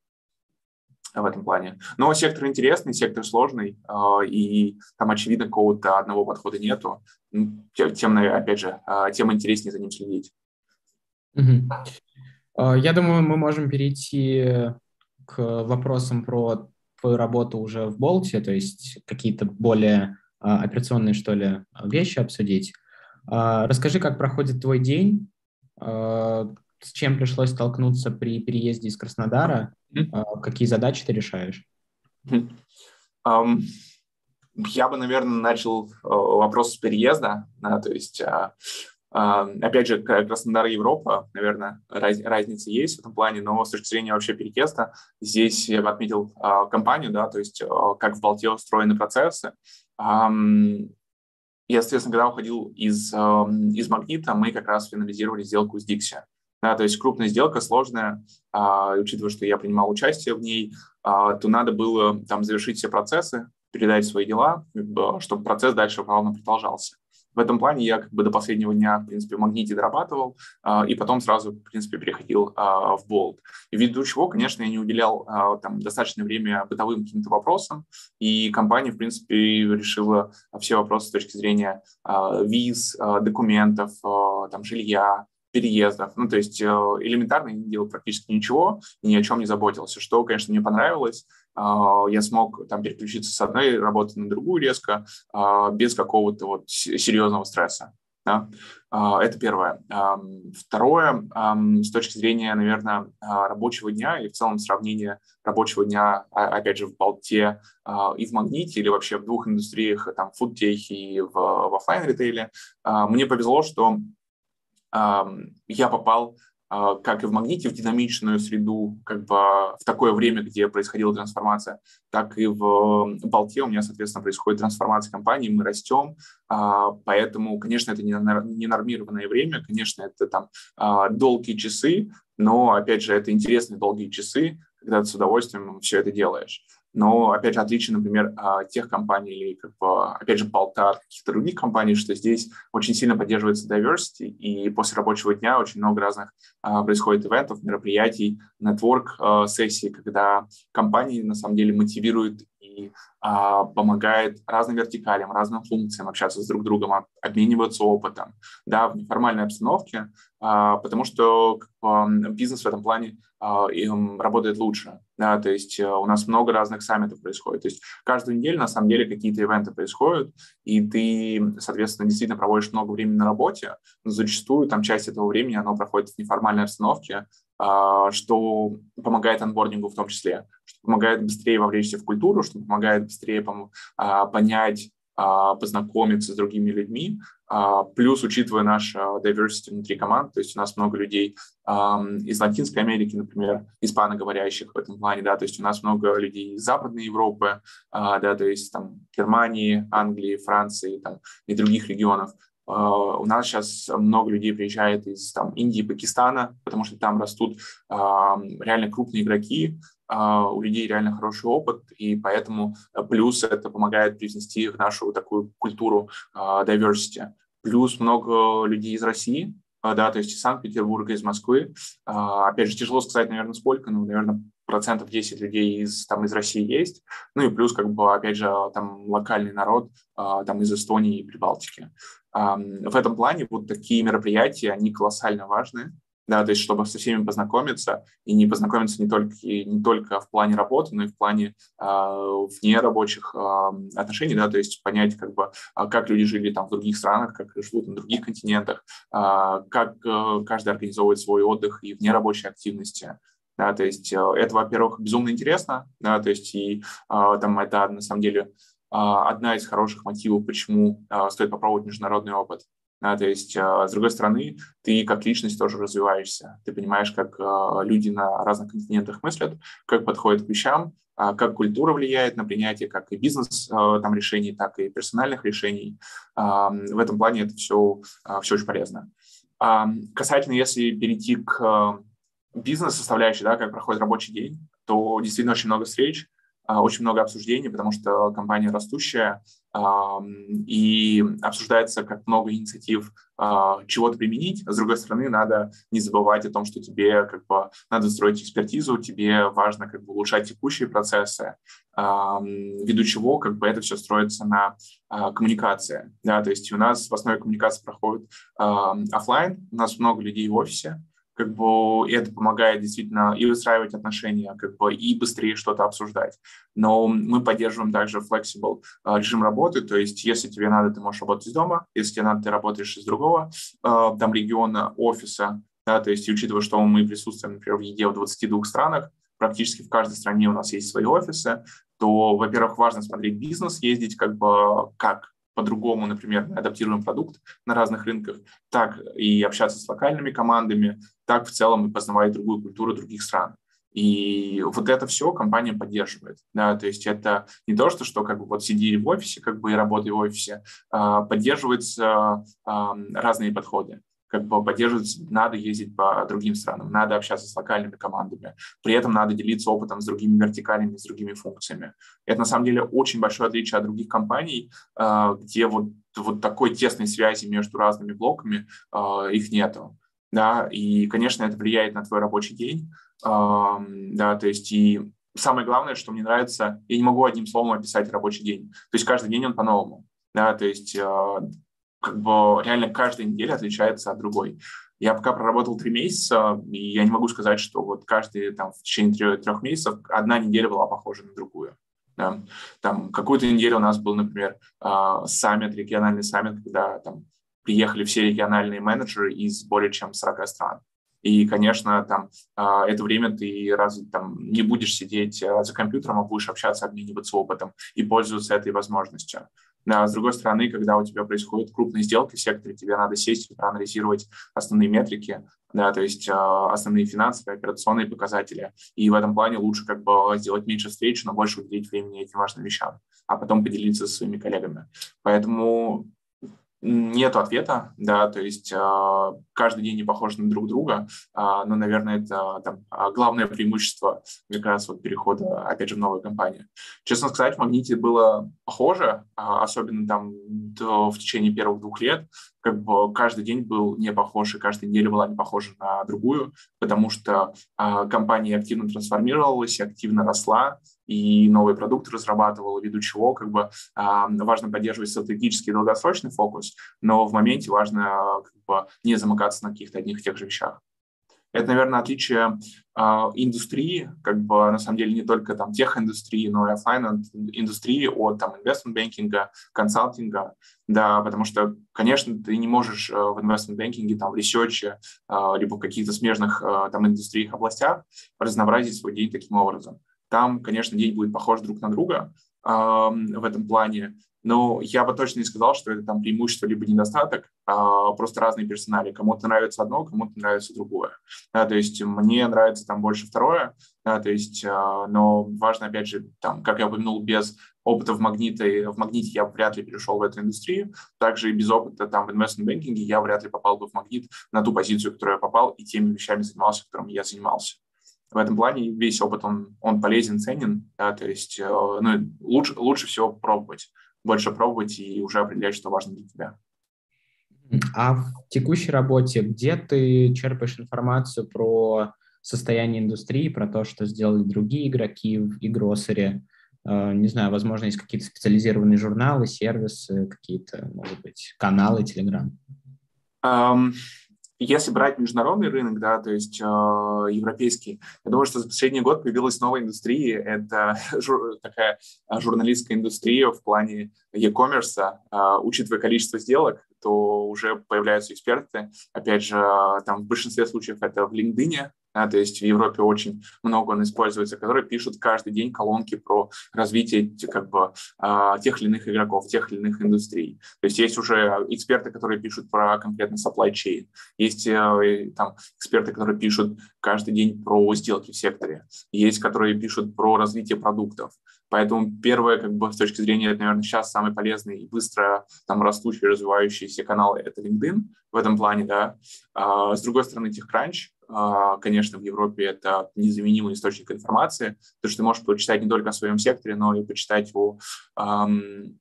в этом плане. Но сектор интересный, сектор сложный, а, и там, очевидно, какого-то одного подхода нету. Тем, опять же, а, тем интереснее за ним следить. Угу. Я думаю, мы можем перейти к вопросам про твою работу уже в Болте, то есть какие-то более операционные, что ли, вещи обсудить. Расскажи, как проходит твой день, с чем пришлось столкнуться при переезде из Краснодара, mm-hmm. какие задачи ты решаешь? Mm-hmm. Um, я бы, наверное, начал uh, вопрос с переезда, да, то есть uh, uh, Опять же, Краснодар и Европа, наверное, раз, разница есть в этом плане, но с точки зрения вообще переезда, здесь я бы отметил компанию, да, то есть как в Балте устроены процессы. Я, соответственно, когда уходил из, из Магнита, мы как раз финализировали сделку с Dixie. Да, то есть крупная сделка, сложная, а, учитывая, что я принимал участие в ней, а, то надо было там завершить все процессы, передать свои дела, чтобы процесс дальше плавно продолжался. В этом плане я как бы до последнего дня, в принципе, в магните дорабатывал, а, и потом сразу, в принципе, переходил а, в болт. Ввиду чего, конечно, я не уделял а, там достаточное время бытовым каким-то вопросам, и компания, в принципе, решила все вопросы с точки зрения виз, документов, там, жилья, переездов. Ну, то есть э, элементарно не делал практически ничего, ни о чем не заботился, что, конечно, мне понравилось. А, я смог там переключиться с одной работы на другую резко, а, без какого-то вот серьезного стресса. Да? А, это первое. Второе, с точки зрения, наверное, рабочего дня и в целом сравнения рабочего дня, опять же, в Болте и в Магните, или вообще в двух индустриях, там, в фудтехе и в, в офлайн-ритейле, мне повезло, что я попал а, как и в магните, в динамичную среду, как бы в такое время, где происходила трансформация, так и в Балте у меня, соответственно, происходит трансформация компании, мы растем, а, поэтому, конечно, это не нормированное время, конечно, это там а, долгие часы, но, опять же, это интересные долгие часы, когда ты с удовольствием все это делаешь. Но, опять же, отличие, например, а, тех компаний или, как бы, опять же, от каких-то других компаний, что здесь очень сильно поддерживается diversity, и после рабочего дня очень много разных а, происходит ивентов, мероприятий, нетворк-сессий, а, когда компании, на самом деле, мотивируют и помогает разным вертикалям, разным функциям общаться с друг другом, обмениваться опытом, да, в неформальной обстановке, потому что бизнес в этом плане а, работает лучше, да, то есть у нас много разных саммитов происходит, то есть каждую неделю на самом деле какие-то ивенты происходят, и ты, соответственно, действительно проводишь много времени на работе, но зачастую там часть этого времени оно проходит в неформальной обстановке, что помогает анбордингу в том числе, что помогает быстрее вовлечься в культуру, что помогает быстрее понять, познакомиться с другими людьми, плюс учитывая наш diversity внутри команд, то есть у нас много людей из Латинской Америки, например, испаноговорящих в этом плане, да, то есть у нас много людей из Западной Европы, да, то есть там Германии, Англии, Франции там, и других регионов. У нас сейчас много людей приезжает из там, Индии, Пакистана, потому что там растут реально крупные игроки, у людей реально хороший опыт, и поэтому плюс это помогает привнести в нашу такую культуру diversity. Плюс много людей из России, да, то есть из Санкт-Петербурга, из Москвы. Опять же, тяжело сказать, наверное, сколько, но, наверное, процентов 10 людей из, там, из России есть. Ну и плюс, как бы, опять же, там локальный народ там из Эстонии и Прибалтики. В этом плане вот такие мероприятия, они колоссально важны, да, то есть чтобы со всеми познакомиться, и не познакомиться не только, и не только в плане работы, но и в плане э, вне рабочих э, отношений, да, то есть понять, как бы, как люди жили там в других странах, как живут на других континентах, э, как э, каждый организовывает свой отдых и вне рабочей активности, да, то есть э, это, во-первых, безумно интересно, да, то есть и э, там это на самом деле а, одна из хороших мотивов, почему а, стоит попробовать международный опыт. Да, то есть, а, с другой стороны, ты как личность тоже развиваешься. Ты понимаешь, как люди на разных континентах мыслят, как подходят к вещам, как культура влияет на принятие как и бизнес там, решений, так и персональных решений. В этом плане это все, все очень полезно. Касательно, если перейти к бизнес-составляющей, да, как проходит рабочий день, то действительно очень много встреч, а, очень много обсуждений, потому что компания растущая, и обсуждается как много инициатив а, чего-то применить. С другой стороны, надо не забывать о том, что тебе как бы надо строить экспертизу, тебе важно как бы улучшать текущие процессы, ввиду чего как бы это все строится на а, коммуникации. Да, то есть у нас в основе коммуникации проходит офлайн, у нас много людей в офисе, как бы это помогает действительно и выстраивать отношения, как бы и быстрее что-то обсуждать. Но мы поддерживаем также flexible э, режим работы, то есть если тебе надо, ты можешь работать из дома, если тебе надо, ты работаешь из другого э, там региона, офиса, да, то есть учитывая, что мы присутствуем, например, в ЕДЕ в 22 странах, практически в каждой стране у нас есть свои офисы, то, во-первых, важно смотреть бизнес, ездить как бы как по-другому, например, адаптируем продукт на разных рынках, так и общаться с локальными командами, так в целом и познавать другую культуру других стран. И вот это все компания поддерживает. Да, то есть это не то, что, что как бы вот сиди в офисе как бы и работай в офисе, а, поддерживаются а, разные подходы как бы поддерживать, надо ездить по другим странам, надо общаться с локальными командами, при этом надо делиться опытом с другими вертикалями, с другими функциями. Это на самом деле очень большое отличие от других компаний, а, где вот, вот такой тесной связи между разными блоками а, их нету. Да, и, конечно, это влияет на твой рабочий день, а, да, то есть и самое главное, что мне нравится, я не могу одним словом описать рабочий день, то есть каждый день он по-новому, да, то есть как бы реально каждая неделя отличается от другой. Я пока проработал три месяца, и я не могу сказать, что вот каждый там в течение трех, трех месяцев одна неделя была похожа на другую. Да. Там какую-то неделю у нас был, например, а, саммит, региональный саммит, когда там приехали все региональные менеджеры из более чем 40 стран. И, конечно, там а, это время ты разве там не будешь сидеть а, за компьютером, а будешь общаться, обмениваться опытом и пользоваться этой возможностью. А с другой стороны, когда у тебя происходят крупные сделки в секторе, тебе надо сесть и проанализировать основные метрики, да, то есть э, основные финансовые, операционные показатели. И в этом плане лучше как бы сделать меньше встреч, но больше уделить времени этим важным вещам, а потом поделиться со своими коллегами. Поэтому нет ответа, да, то есть э, каждый день не похож на друг друга, э, но, наверное, это там, главное преимущество как раз вот перехода, опять же, в новую компанию. Честно сказать, в Магните было похоже, особенно там до, в течение первых двух лет, как бы каждый день был не похож, и каждая неделя была не похожа на другую, потому что компания активно трансформировалась, активно росла, и новые продукты разрабатывала, ввиду чего как бы важно поддерживать стратегический долгосрочный фокус, но в моменте важно как бы, не замыкаться на каких-то одних и тех же вещах. Это, наверное, отличие э, индустрии, как бы на самом деле не только там tech индустрии, но и офлайн индустрии от там investment banking а, консалтинга, да, потому что, конечно, ты не можешь э, в investment banking е, там, в research е, э, либо в каких-то смежных э, там индустриях, областях разнообразить свой день таким образом. Там, конечно, день будет похож друг на друга э, в этом плане, но я бы точно не сказал, что это там преимущество либо недостаток, а просто разные personality. Кому-то нравится одно, кому-то нравится другое. Да, то есть мне нравится там больше второе, да, то есть, а, но важно, опять же, там, как я упомянул, без опыта в магните, в магните я вряд ли перешел в эту индустрию, также и без опыта там в инвестмент банкинге я вряд ли попал бы в магнит на ту позицию, которую я попал, и теми вещами занимался, которыми я занимался в этом плане весь опыт, он, он полезен, ценен, да, то есть э, ну, лучше, лучше всего пробовать, больше пробовать и уже определять, что важно для тебя. А в текущей работе где ты черпаешь информацию про состояние индустрии, про то, что сделали другие игроки в e-grocery? Э, не знаю, возможно, есть какие-то специализированные журналы, сервисы, какие-то, может быть, каналы, Telegram? Um, если брать международный рынок, да, то есть э, европейский, я думаю, что за последний год появилась новая индустрия. Это жур, такая а, журналистская индустрия в плане e-commerce. Э, учитывая количество сделок, то уже появляются эксперты. Опять же, там в большинстве случаев это в LinkedIn, да, то есть в Европе очень много он используется, которые пишут каждый день колонки про развитие как бы а, тех или иных игроков, тех или иных индустрий. То есть есть уже эксперты, которые пишут про конкретно supply chain, есть э, там эксперты, которые пишут каждый день про сделки в секторе, есть, которые пишут про развитие продуктов. Поэтому первое, как бы с точки зрения, наверное, сейчас самый полезный и быстро там растущий, развивающийся канал — это LinkedIn в этом плане, да. А, с другой стороны, TechCrunch, а, конечно, в Европе это незаменимый источник информации, потому что ты можешь почитать не только о своем секторе, но и почитать о эм,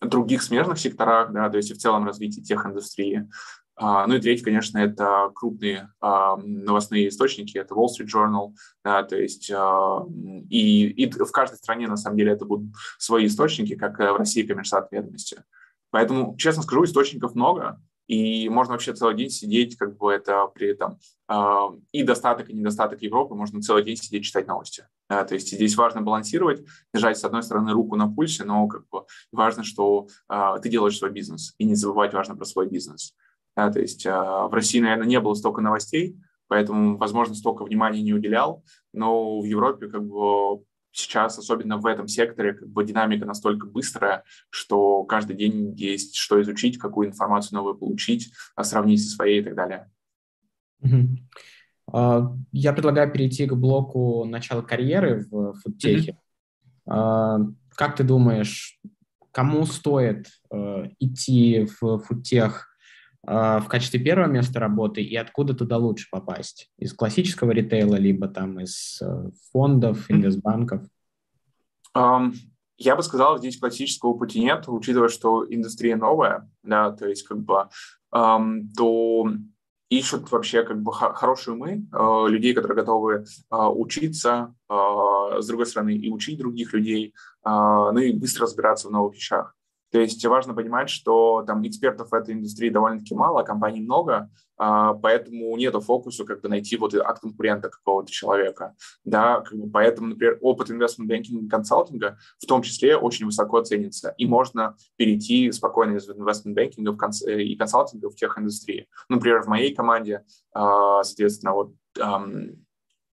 других смежных секторах, да, то есть и в целом развитии тех индустрии. Uh, ну и третье, конечно, это крупные uh, новостные источники, это Wall Street Journal, да, то есть uh, и, и в каждой стране, на самом деле, это будут свои источники, как в России коммерсант ведомости. Поэтому, честно скажу, источников много, и можно вообще целый день сидеть, как бы это при этом э, и достаток, и недостаток Европы, можно целый день сидеть читать новости. Да, то есть здесь важно балансировать, держать с одной стороны руку на пульсе, но как бы важно, что э, ты делаешь свой бизнес, и не забывать важно про свой бизнес. Да, то есть э, в России, наверное, не было столько новостей, поэтому, возможно, столько внимания не уделял, но в Европе как бы сейчас, особенно в этом секторе, как бы динамика настолько быстрая, что каждый день есть что изучить, какую информацию новую получить, а сравнить со своей и так далее. А, я предлагаю перейти к блоку начала карьеры в фудтехе. Mm-hmm. Как ты думаешь, кому стоит э, идти в фудтех в качестве первого места работы и откуда туда лучше попасть? Из классического ритейла, либо там из э, фондов, инвестбанков? Um, я бы сказал, здесь классического пути нет, учитывая, что индустрия новая, да, то есть как бы, um, то ищут вообще как бы хорошие умы, uh, людей, которые готовы uh, учиться, uh, с другой стороны, и учить других людей, ну и быстро разбираться в новых вещах. То есть важно понимать, что там экспертов в этой индустрии довольно-таки мало, компаний много, а, поэтому нет фокуса как бы найти вот от конкурента какого-то человека. Да, поэтому, например, опыт инвестмент банкинга и консалтинга в том числе очень высоко ценится, и можно перейти спокойно из инвестмент банкинга и консалтинга в тех индустрии. Например, в моей команде, а, соответственно, вот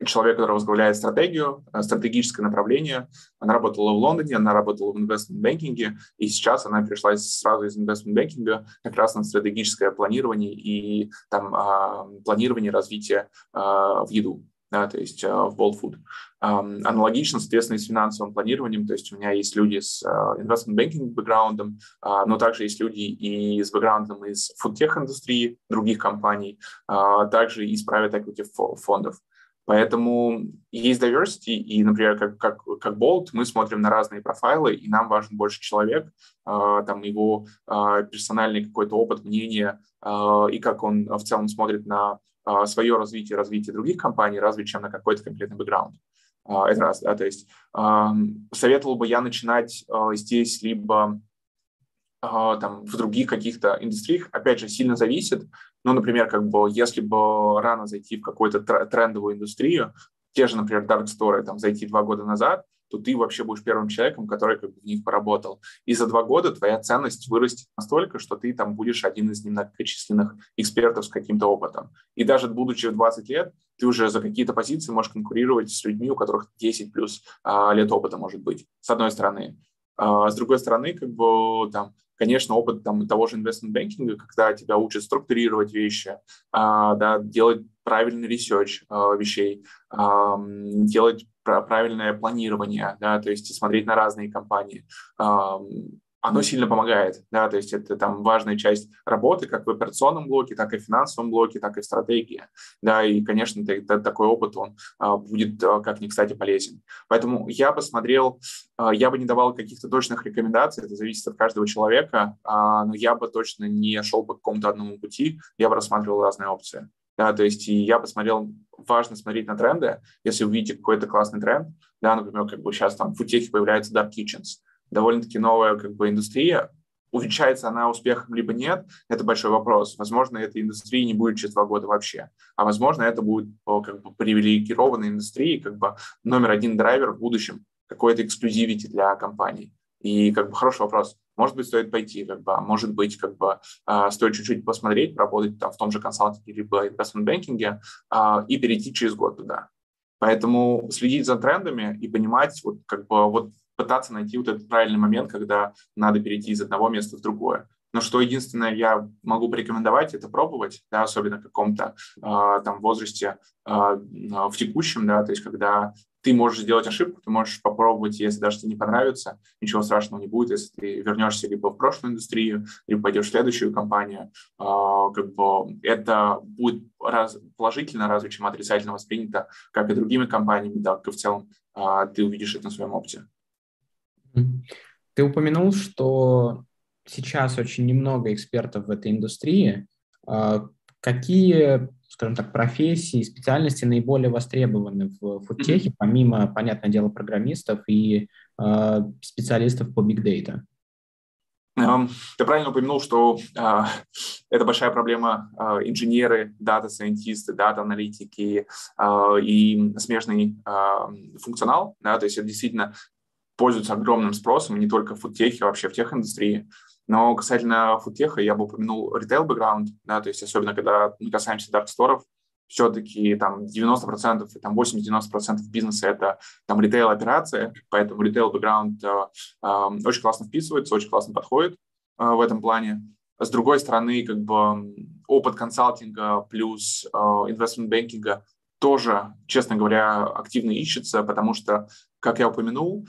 человек, который возглавляет стратегию, э, стратегическое направление. Она работала в Лондоне, она работала в инвестмент-бэнкинге, и сейчас она перешла сразу из инвестмент-бэнкинга как раз на стратегическое планирование и там а, планирование развития а, в еду да, то есть uh, в Bold Food. Аналогично, соответственно, и с финансовым планированием, то есть у меня есть люди с investment banking бэкграундом, но также есть люди и с бэкграундом из фудтех индустрии, других компаний, также из private equity фондов. Поэтому есть diversity, и, например, как, как, как Bolt, мы смотрим на разные профайлы, и нам важен больше человек, э, там его э, персональный какой-то опыт, мнение, э, и как он в целом смотрит на э, свое развитие, развитие других компаний, разве чем на какой-то конкретный бэкграунд. Это раз, да, то есть э, советовал бы я начинать э, здесь либо там, в других каких-то индустриях, опять же, сильно зависит. Ну, например, как бы, если бы рано зайти в какую-то трендовую индустрию, те же, например, Dark Store, там, зайти два года назад, то ты вообще будешь первым человеком, который как бы в них поработал. И за два года твоя ценность вырастет настолько, что ты там будешь один из немногочисленных экспертов с каким-то опытом. И даже будучи в 20 лет, ты уже за какие-то позиции можешь конкурировать с людьми, у которых 10 плюс а, лет опыта может быть, с одной стороны. А, с другой стороны, как бы там конечно, опыт там, того же investment banking а, когда тебя учат структурировать вещи, а, да, делать правильный research а, вещей, а, делать правильное планирование, да, то есть смотреть на разные компании. А, оно сильно помогает, да, то есть это там важная часть работы как в операционном блоке, так и в финансовом блоке, так и в стратегии, да, и, конечно, такой опыт, он а, будет а, как ни кстати полезен. Поэтому я бы смотрел, а, я бы не давал каких-то точных рекомендаций, это зависит от каждого человека, но я бы точно не шел по какому-то одному пути, я бы рассматривал разные опции. Да, то есть и я посмотрел, важно смотреть на тренды, если увидите какой-то классный тренд, да, например, как бы сейчас там в футехе появляются dark kitchens, довольно-таки новая как бы индустрия. Увенчается она успехом либо нет, это большой вопрос. Возможно, этой индустрии не будет через два года вообще. А возможно, это будет как бы привилегированной индустрией, как бы номер один драйвер в будущем, какой-то эксклюзивити для компаний. И как бы хороший вопрос. Может быть, стоит пойти, как бы, а может быть, как бы э, стоит чуть-чуть посмотреть, работать там в том же консалтинге либо банкинге э, и перейти через год туда. Поэтому следить за трендами и понимать, вот как бы вот пытаться найти вот этот правильный момент, когда надо перейти из одного места в другое. Но что единственное я могу порекомендовать, это пробовать, да, особенно в каком-то э, там возрасте э, в текущем, да, то есть когда ты можешь сделать ошибку, ты можешь попробовать, если даже тебе не понравится, ничего страшного не будет, если ты вернешься либо в прошлую индустрию, либо пойдешь в следующую компанию, э, как бы это будет раз, положительно разве чем отрицательно воспринято, как и другими компаниями, так и в целом э, ты увидишь это на своем опыте. Ты упомянул, что сейчас очень немного экспертов в этой индустрии. А, какие, скажем так, профессии, специальности наиболее востребованы в фудтехе, помимо, понятное дело, программистов и а, специалистов по big data? Ты правильно упомянул, что э, это большая проблема э, инженеры, дата-сайентисты, дата-аналитики э, и смежный функционал. Да, то есть это действительно пользуются огромным спросом, не только в фудтехе, а вообще в tech индустрии. Но касательно фудтеха я бы упомянул ритейл-бэкграунд, да, то есть особенно когда мы касаемся дарксторов, все-таки там 90%, там 80-90% бизнеса это там ритейл-операция, поэтому ритейл-бэкграунд э, э, очень классно вписывается, очень классно подходит э, в этом плане. С другой стороны, как бы опыт консалтинга плюс investment banking а тоже, честно говоря, активно ищется, потому что, как я упомянул,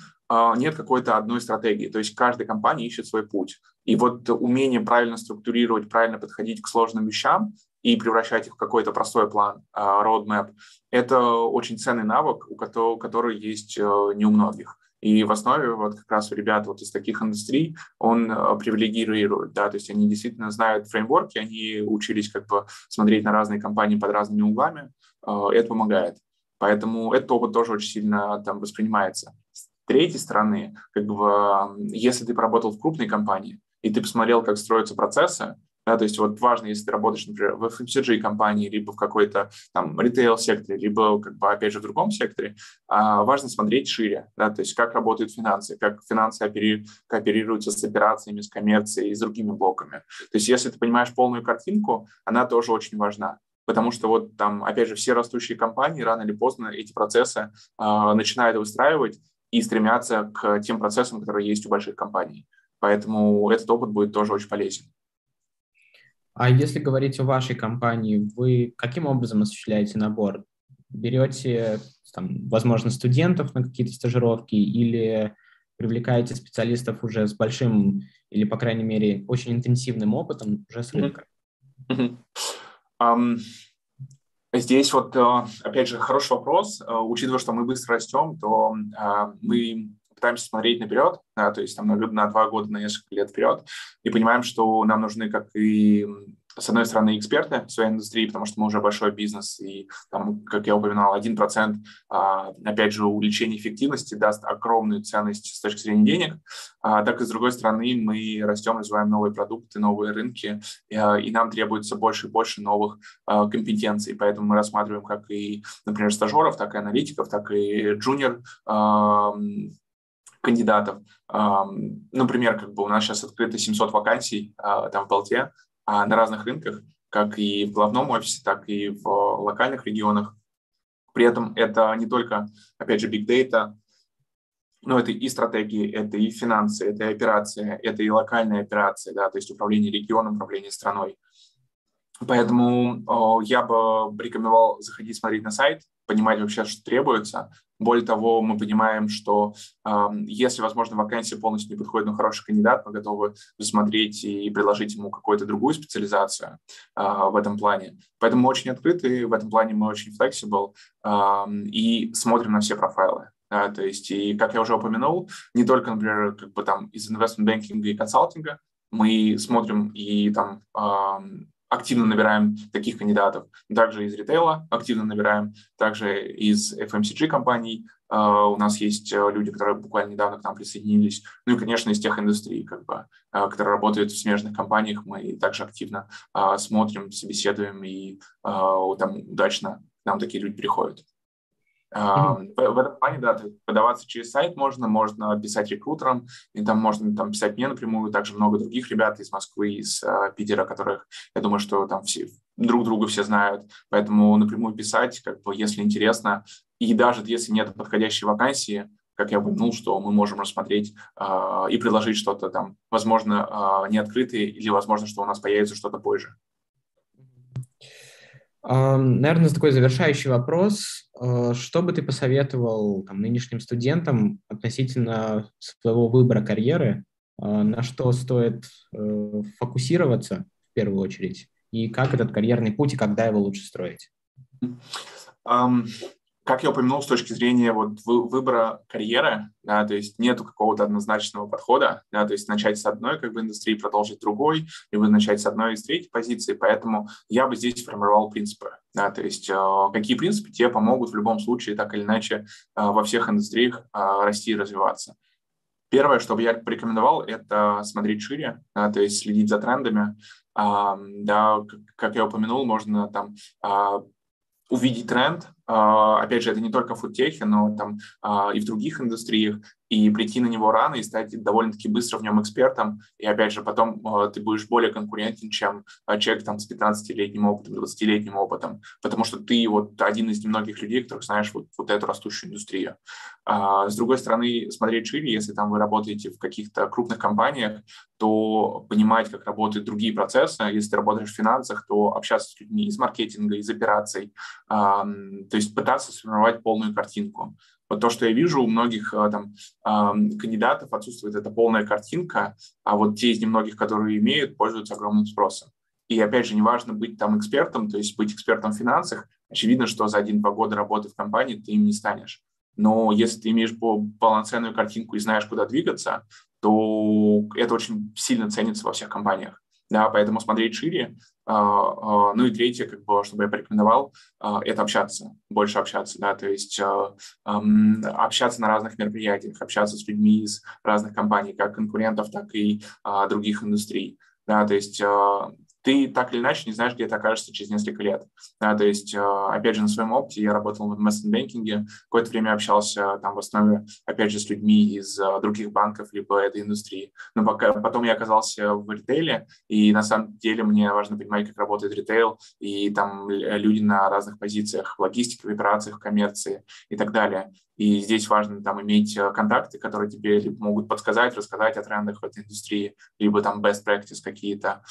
нет какой-то одной стратегии. То есть каждая компания ищет свой путь. И вот умение правильно структурировать, правильно подходить к сложным вещам и превращать их в какой-то простой план, а, roadmap, это очень ценный навык, у которого, который есть э, не у многих. И в основе вот как раз у ребят вот из таких индустрий он э, привилегирует, да, то есть они действительно знают фреймворки, они учились как бы смотреть на разные компании под разными углами, э, это помогает. Поэтому этот опыт тоже очень сильно там воспринимается. Третьей стороны, как бы, если ты поработал в крупной компании, и ты посмотрел, как строятся процессы, да, то есть вот важно, если ты работаешь, например, в FMCG компании, либо в какой-то там ритейл-секторе, либо, как бы, опять же, в другом секторе, а, важно смотреть шире, да, то есть как работают финансы, как финансы опери... кооперируются с операциями, с коммерцией и с другими блоками. То есть если ты понимаешь полную картинку, она тоже очень важна. потому что вот там, опять же, все растущие компании рано или поздно эти процессы э, начинают выстраивать и стремятся к тем процессам, которые есть у больших компаний. Поэтому этот опыт будет тоже очень полезен. А если говорить о вашей компании, вы каким образом осуществляете набор? Берете, там, возможно, студентов на какие-то стажировки или привлекаете специалистов уже с большим или, по крайней мере, очень интенсивным опытом уже с рынка? Mm-hmm. Um, здесь вот, э, опять же, хороший вопрос. Э, учитывая, что мы быстро растем, то uh, мы пытаемся смотреть наперед, да, то есть там на, на два года, на несколько лет вперед, и понимаем, что нам нужны как и с одной стороны, эксперты в своей индустрии, потому что мы уже большой бизнес, и там, как я упоминал, 1%, а, опять же, увеличение эффективности даст огромную ценность с точки зрения денег, а, так и, с другой стороны, мы растем, развиваем новые продукты, новые рынки, а, и нам требуется больше и больше новых компетенций, поэтому мы рассматриваем как и, например, стажеров, так и аналитиков, так и джуниор кандидатов. Например, как бы у нас сейчас открыто 700 вакансий там в Болте, а, на разных рынках, как и в главном офисе, так и в локальных регионах. При этом это не только, опять же, big data, но это и стратегии, это и финансы, это и операции, это и локальные операции, да, то есть управление регионом, управление страной. Поэтому я бы рекомендовал заходить смотреть на сайт, понимать вообще, что требуется. Более того, мы понимаем, что э, если, возможно, вакансия полностью не подходит, но хороший кандидат, мы готовы рассмотреть и предложить ему какую-то другую специализацию э, в этом плане. Поэтому мы очень открыты, в этом плане мы очень flexible э, и смотрим на все профайлы. Да, то есть, и как я уже упомянул, не только, например, как бы там из investment banking и консалтинга, мы смотрим и там активно набираем таких кандидатов. Также из ритейла активно набираем, также из FMCG компаний. Uh, у нас есть uh, люди, которые буквально недавно к нам присоединились. Ну и, конечно, из тех индустрий, как бы, uh, которые работают в смежных компаниях, мы также активно смотрим, собеседуем, и там удачно нам такие люди приходят. Mm-hmm. В, в этом плане, да, подаваться через сайт можно, можно писать рекрутерам, и там можно там, писать мне напрямую, также много других ребят из Москвы, из uh, Питера, которых, я думаю, что там все друг друга все знают, поэтому напрямую писать, как бы, если интересно, и даже если нет подходящей вакансии, как я упомянул, что мы можем рассмотреть э, и предложить что-то там, возможно, э, не открытое, или возможно, что у нас появится что-то позже. Наверное, такой завершающий вопрос. А, что бы ты посоветовал там, нынешним студентам относительно своего выбора карьеры? А, на что стоит э, фокусироваться в первую очередь? И как этот карьерный путь и когда его лучше строить? Um, как я упомянул, с точки зрения вот выбора карьеры, да, то есть нету какого-то однозначного подхода, да, то есть начать с одной как бы индустрии, продолжить другой, либо начать с одной из третьей позиции, поэтому я бы здесь формировал принципы, да, то есть э, какие принципы тебе помогут в любом случае так или иначе э, во всех индустриях э, расти и развиваться. Первое, что бы я порекомендовал, это смотреть шире, да, то есть следить за трендами. А, да, как я упомянул, можно там а, увидеть тренд, опять же, это не только в фудтехе, но там а, и в других индустриях, и прийти на него рано и стать довольно-таки быстро в нем экспертом. И опять же, потом э, ты будешь более конкурентен, чем человек там с 15-летним опытом, 20-летним опытом, потому что ты вот один из немногих людей, которых знаешь вот, вот эту растущую индустрию. А, с другой стороны, смотреть шире, если там вы работаете в каких-то крупных компаниях, то понимать, как работают другие процессы. Если ты работаешь в финансах, то общаться с людьми из маркетинга, из операций, то есть пытаться сформировать полную картинку. Вот то, что я вижу у многих э, там, кандидатов, отсутствует эта полная картинка, а вот те из немногих, которые имеют, пользуются огромным спросом. И опять же, неважно быть там экспертом, то есть быть экспертом в финансах, очевидно, что за один-два года работы в компании ты им не станешь. Но если ты имеешь полноценную картинку и знаешь, куда двигаться, то это очень сильно ценится во всех компаниях. Да, поэтому смотреть шире, а, а, ну и третье, как бы, чтобы я порекомендовал, а, это общаться, больше общаться, да, то есть общаться на разных мероприятиях, общаться с людьми из разных компаний, как конкурентов, так и других индустрий, да, то есть ты так или иначе не знаешь, где ты окажешься через несколько лет. Да, то есть, э, опять же, на своем опыте я работал в банкинге, какое-то время общался там в основе, опять же, с людьми из э, других банков либо этой индустрии. Но пока, потом я оказался в ритейле, и на самом деле мне важно понимать, как работает ритейл, и там люди на разных позициях, в логистике, в операциях, в коммерции и так далее. И здесь важно там иметь э, контакты, которые тебе либо могут подсказать, рассказать о трендах в этой индустрии, либо там best practice какие-то.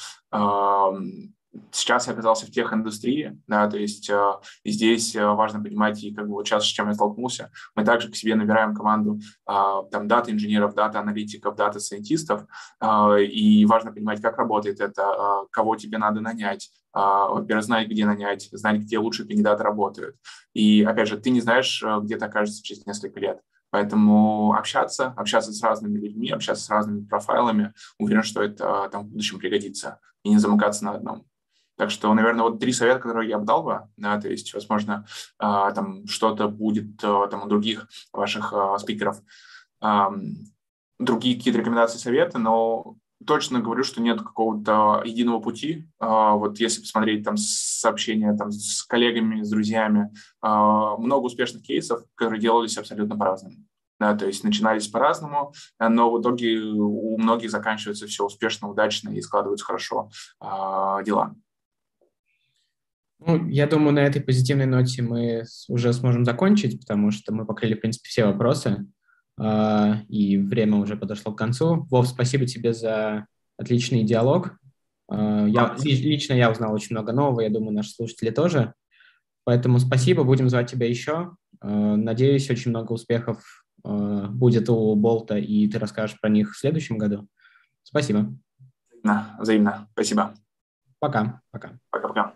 Сейчас я оказался в tech индустрии, да, то есть э, здесь э, важно понимать, и как бы вот сейчас с чем я столкнулся, мы также к себе набираем команду э, там дата-инженеров, дата-аналитиков, дата-сайентистов, э, и важно понимать, как работает это, э, кого тебе надо нанять, э, во-первых, знать, где нанять, знать, где лучшие кандидаты работают. И, опять же, ты не знаешь, э, где ты окажешься через несколько лет. Поэтому общаться, общаться с разными людьми, общаться с разными профайлами, уверен, что это там в будущем пригодится, и не замыкаться на одном. Так что, наверное, вот три совета, которые я бы дал бы, да, то есть, возможно, а, там что-то будет а, там у других ваших а, спикеров, другие какие-то рекомендации, советы, но точно говорю, что нет какого-то единого пути. Вот если посмотреть там сообщения там, с коллегами, с друзьями, много успешных кейсов, которые делались абсолютно по-разному. Да, то есть начинались по-разному, но в итоге у многих заканчивается все успешно, удачно и складываются хорошо дела. Ну, я думаю, на этой позитивной ноте мы уже сможем закончить, потому что мы покрыли, в принципе, все вопросы, э, и время уже подошло к концу. Вов, спасибо тебе за отличный диалог. Э, я, лично я узнал очень много нового, я думаю, наши слушатели тоже. Поэтому спасибо, будем звать тебя еще. Э, надеюсь, очень много успехов будет у Болта, и ты расскажешь про них в следующем году. Спасибо. Да, взаимно. Спасибо. Пока. Пока. Пока-пока.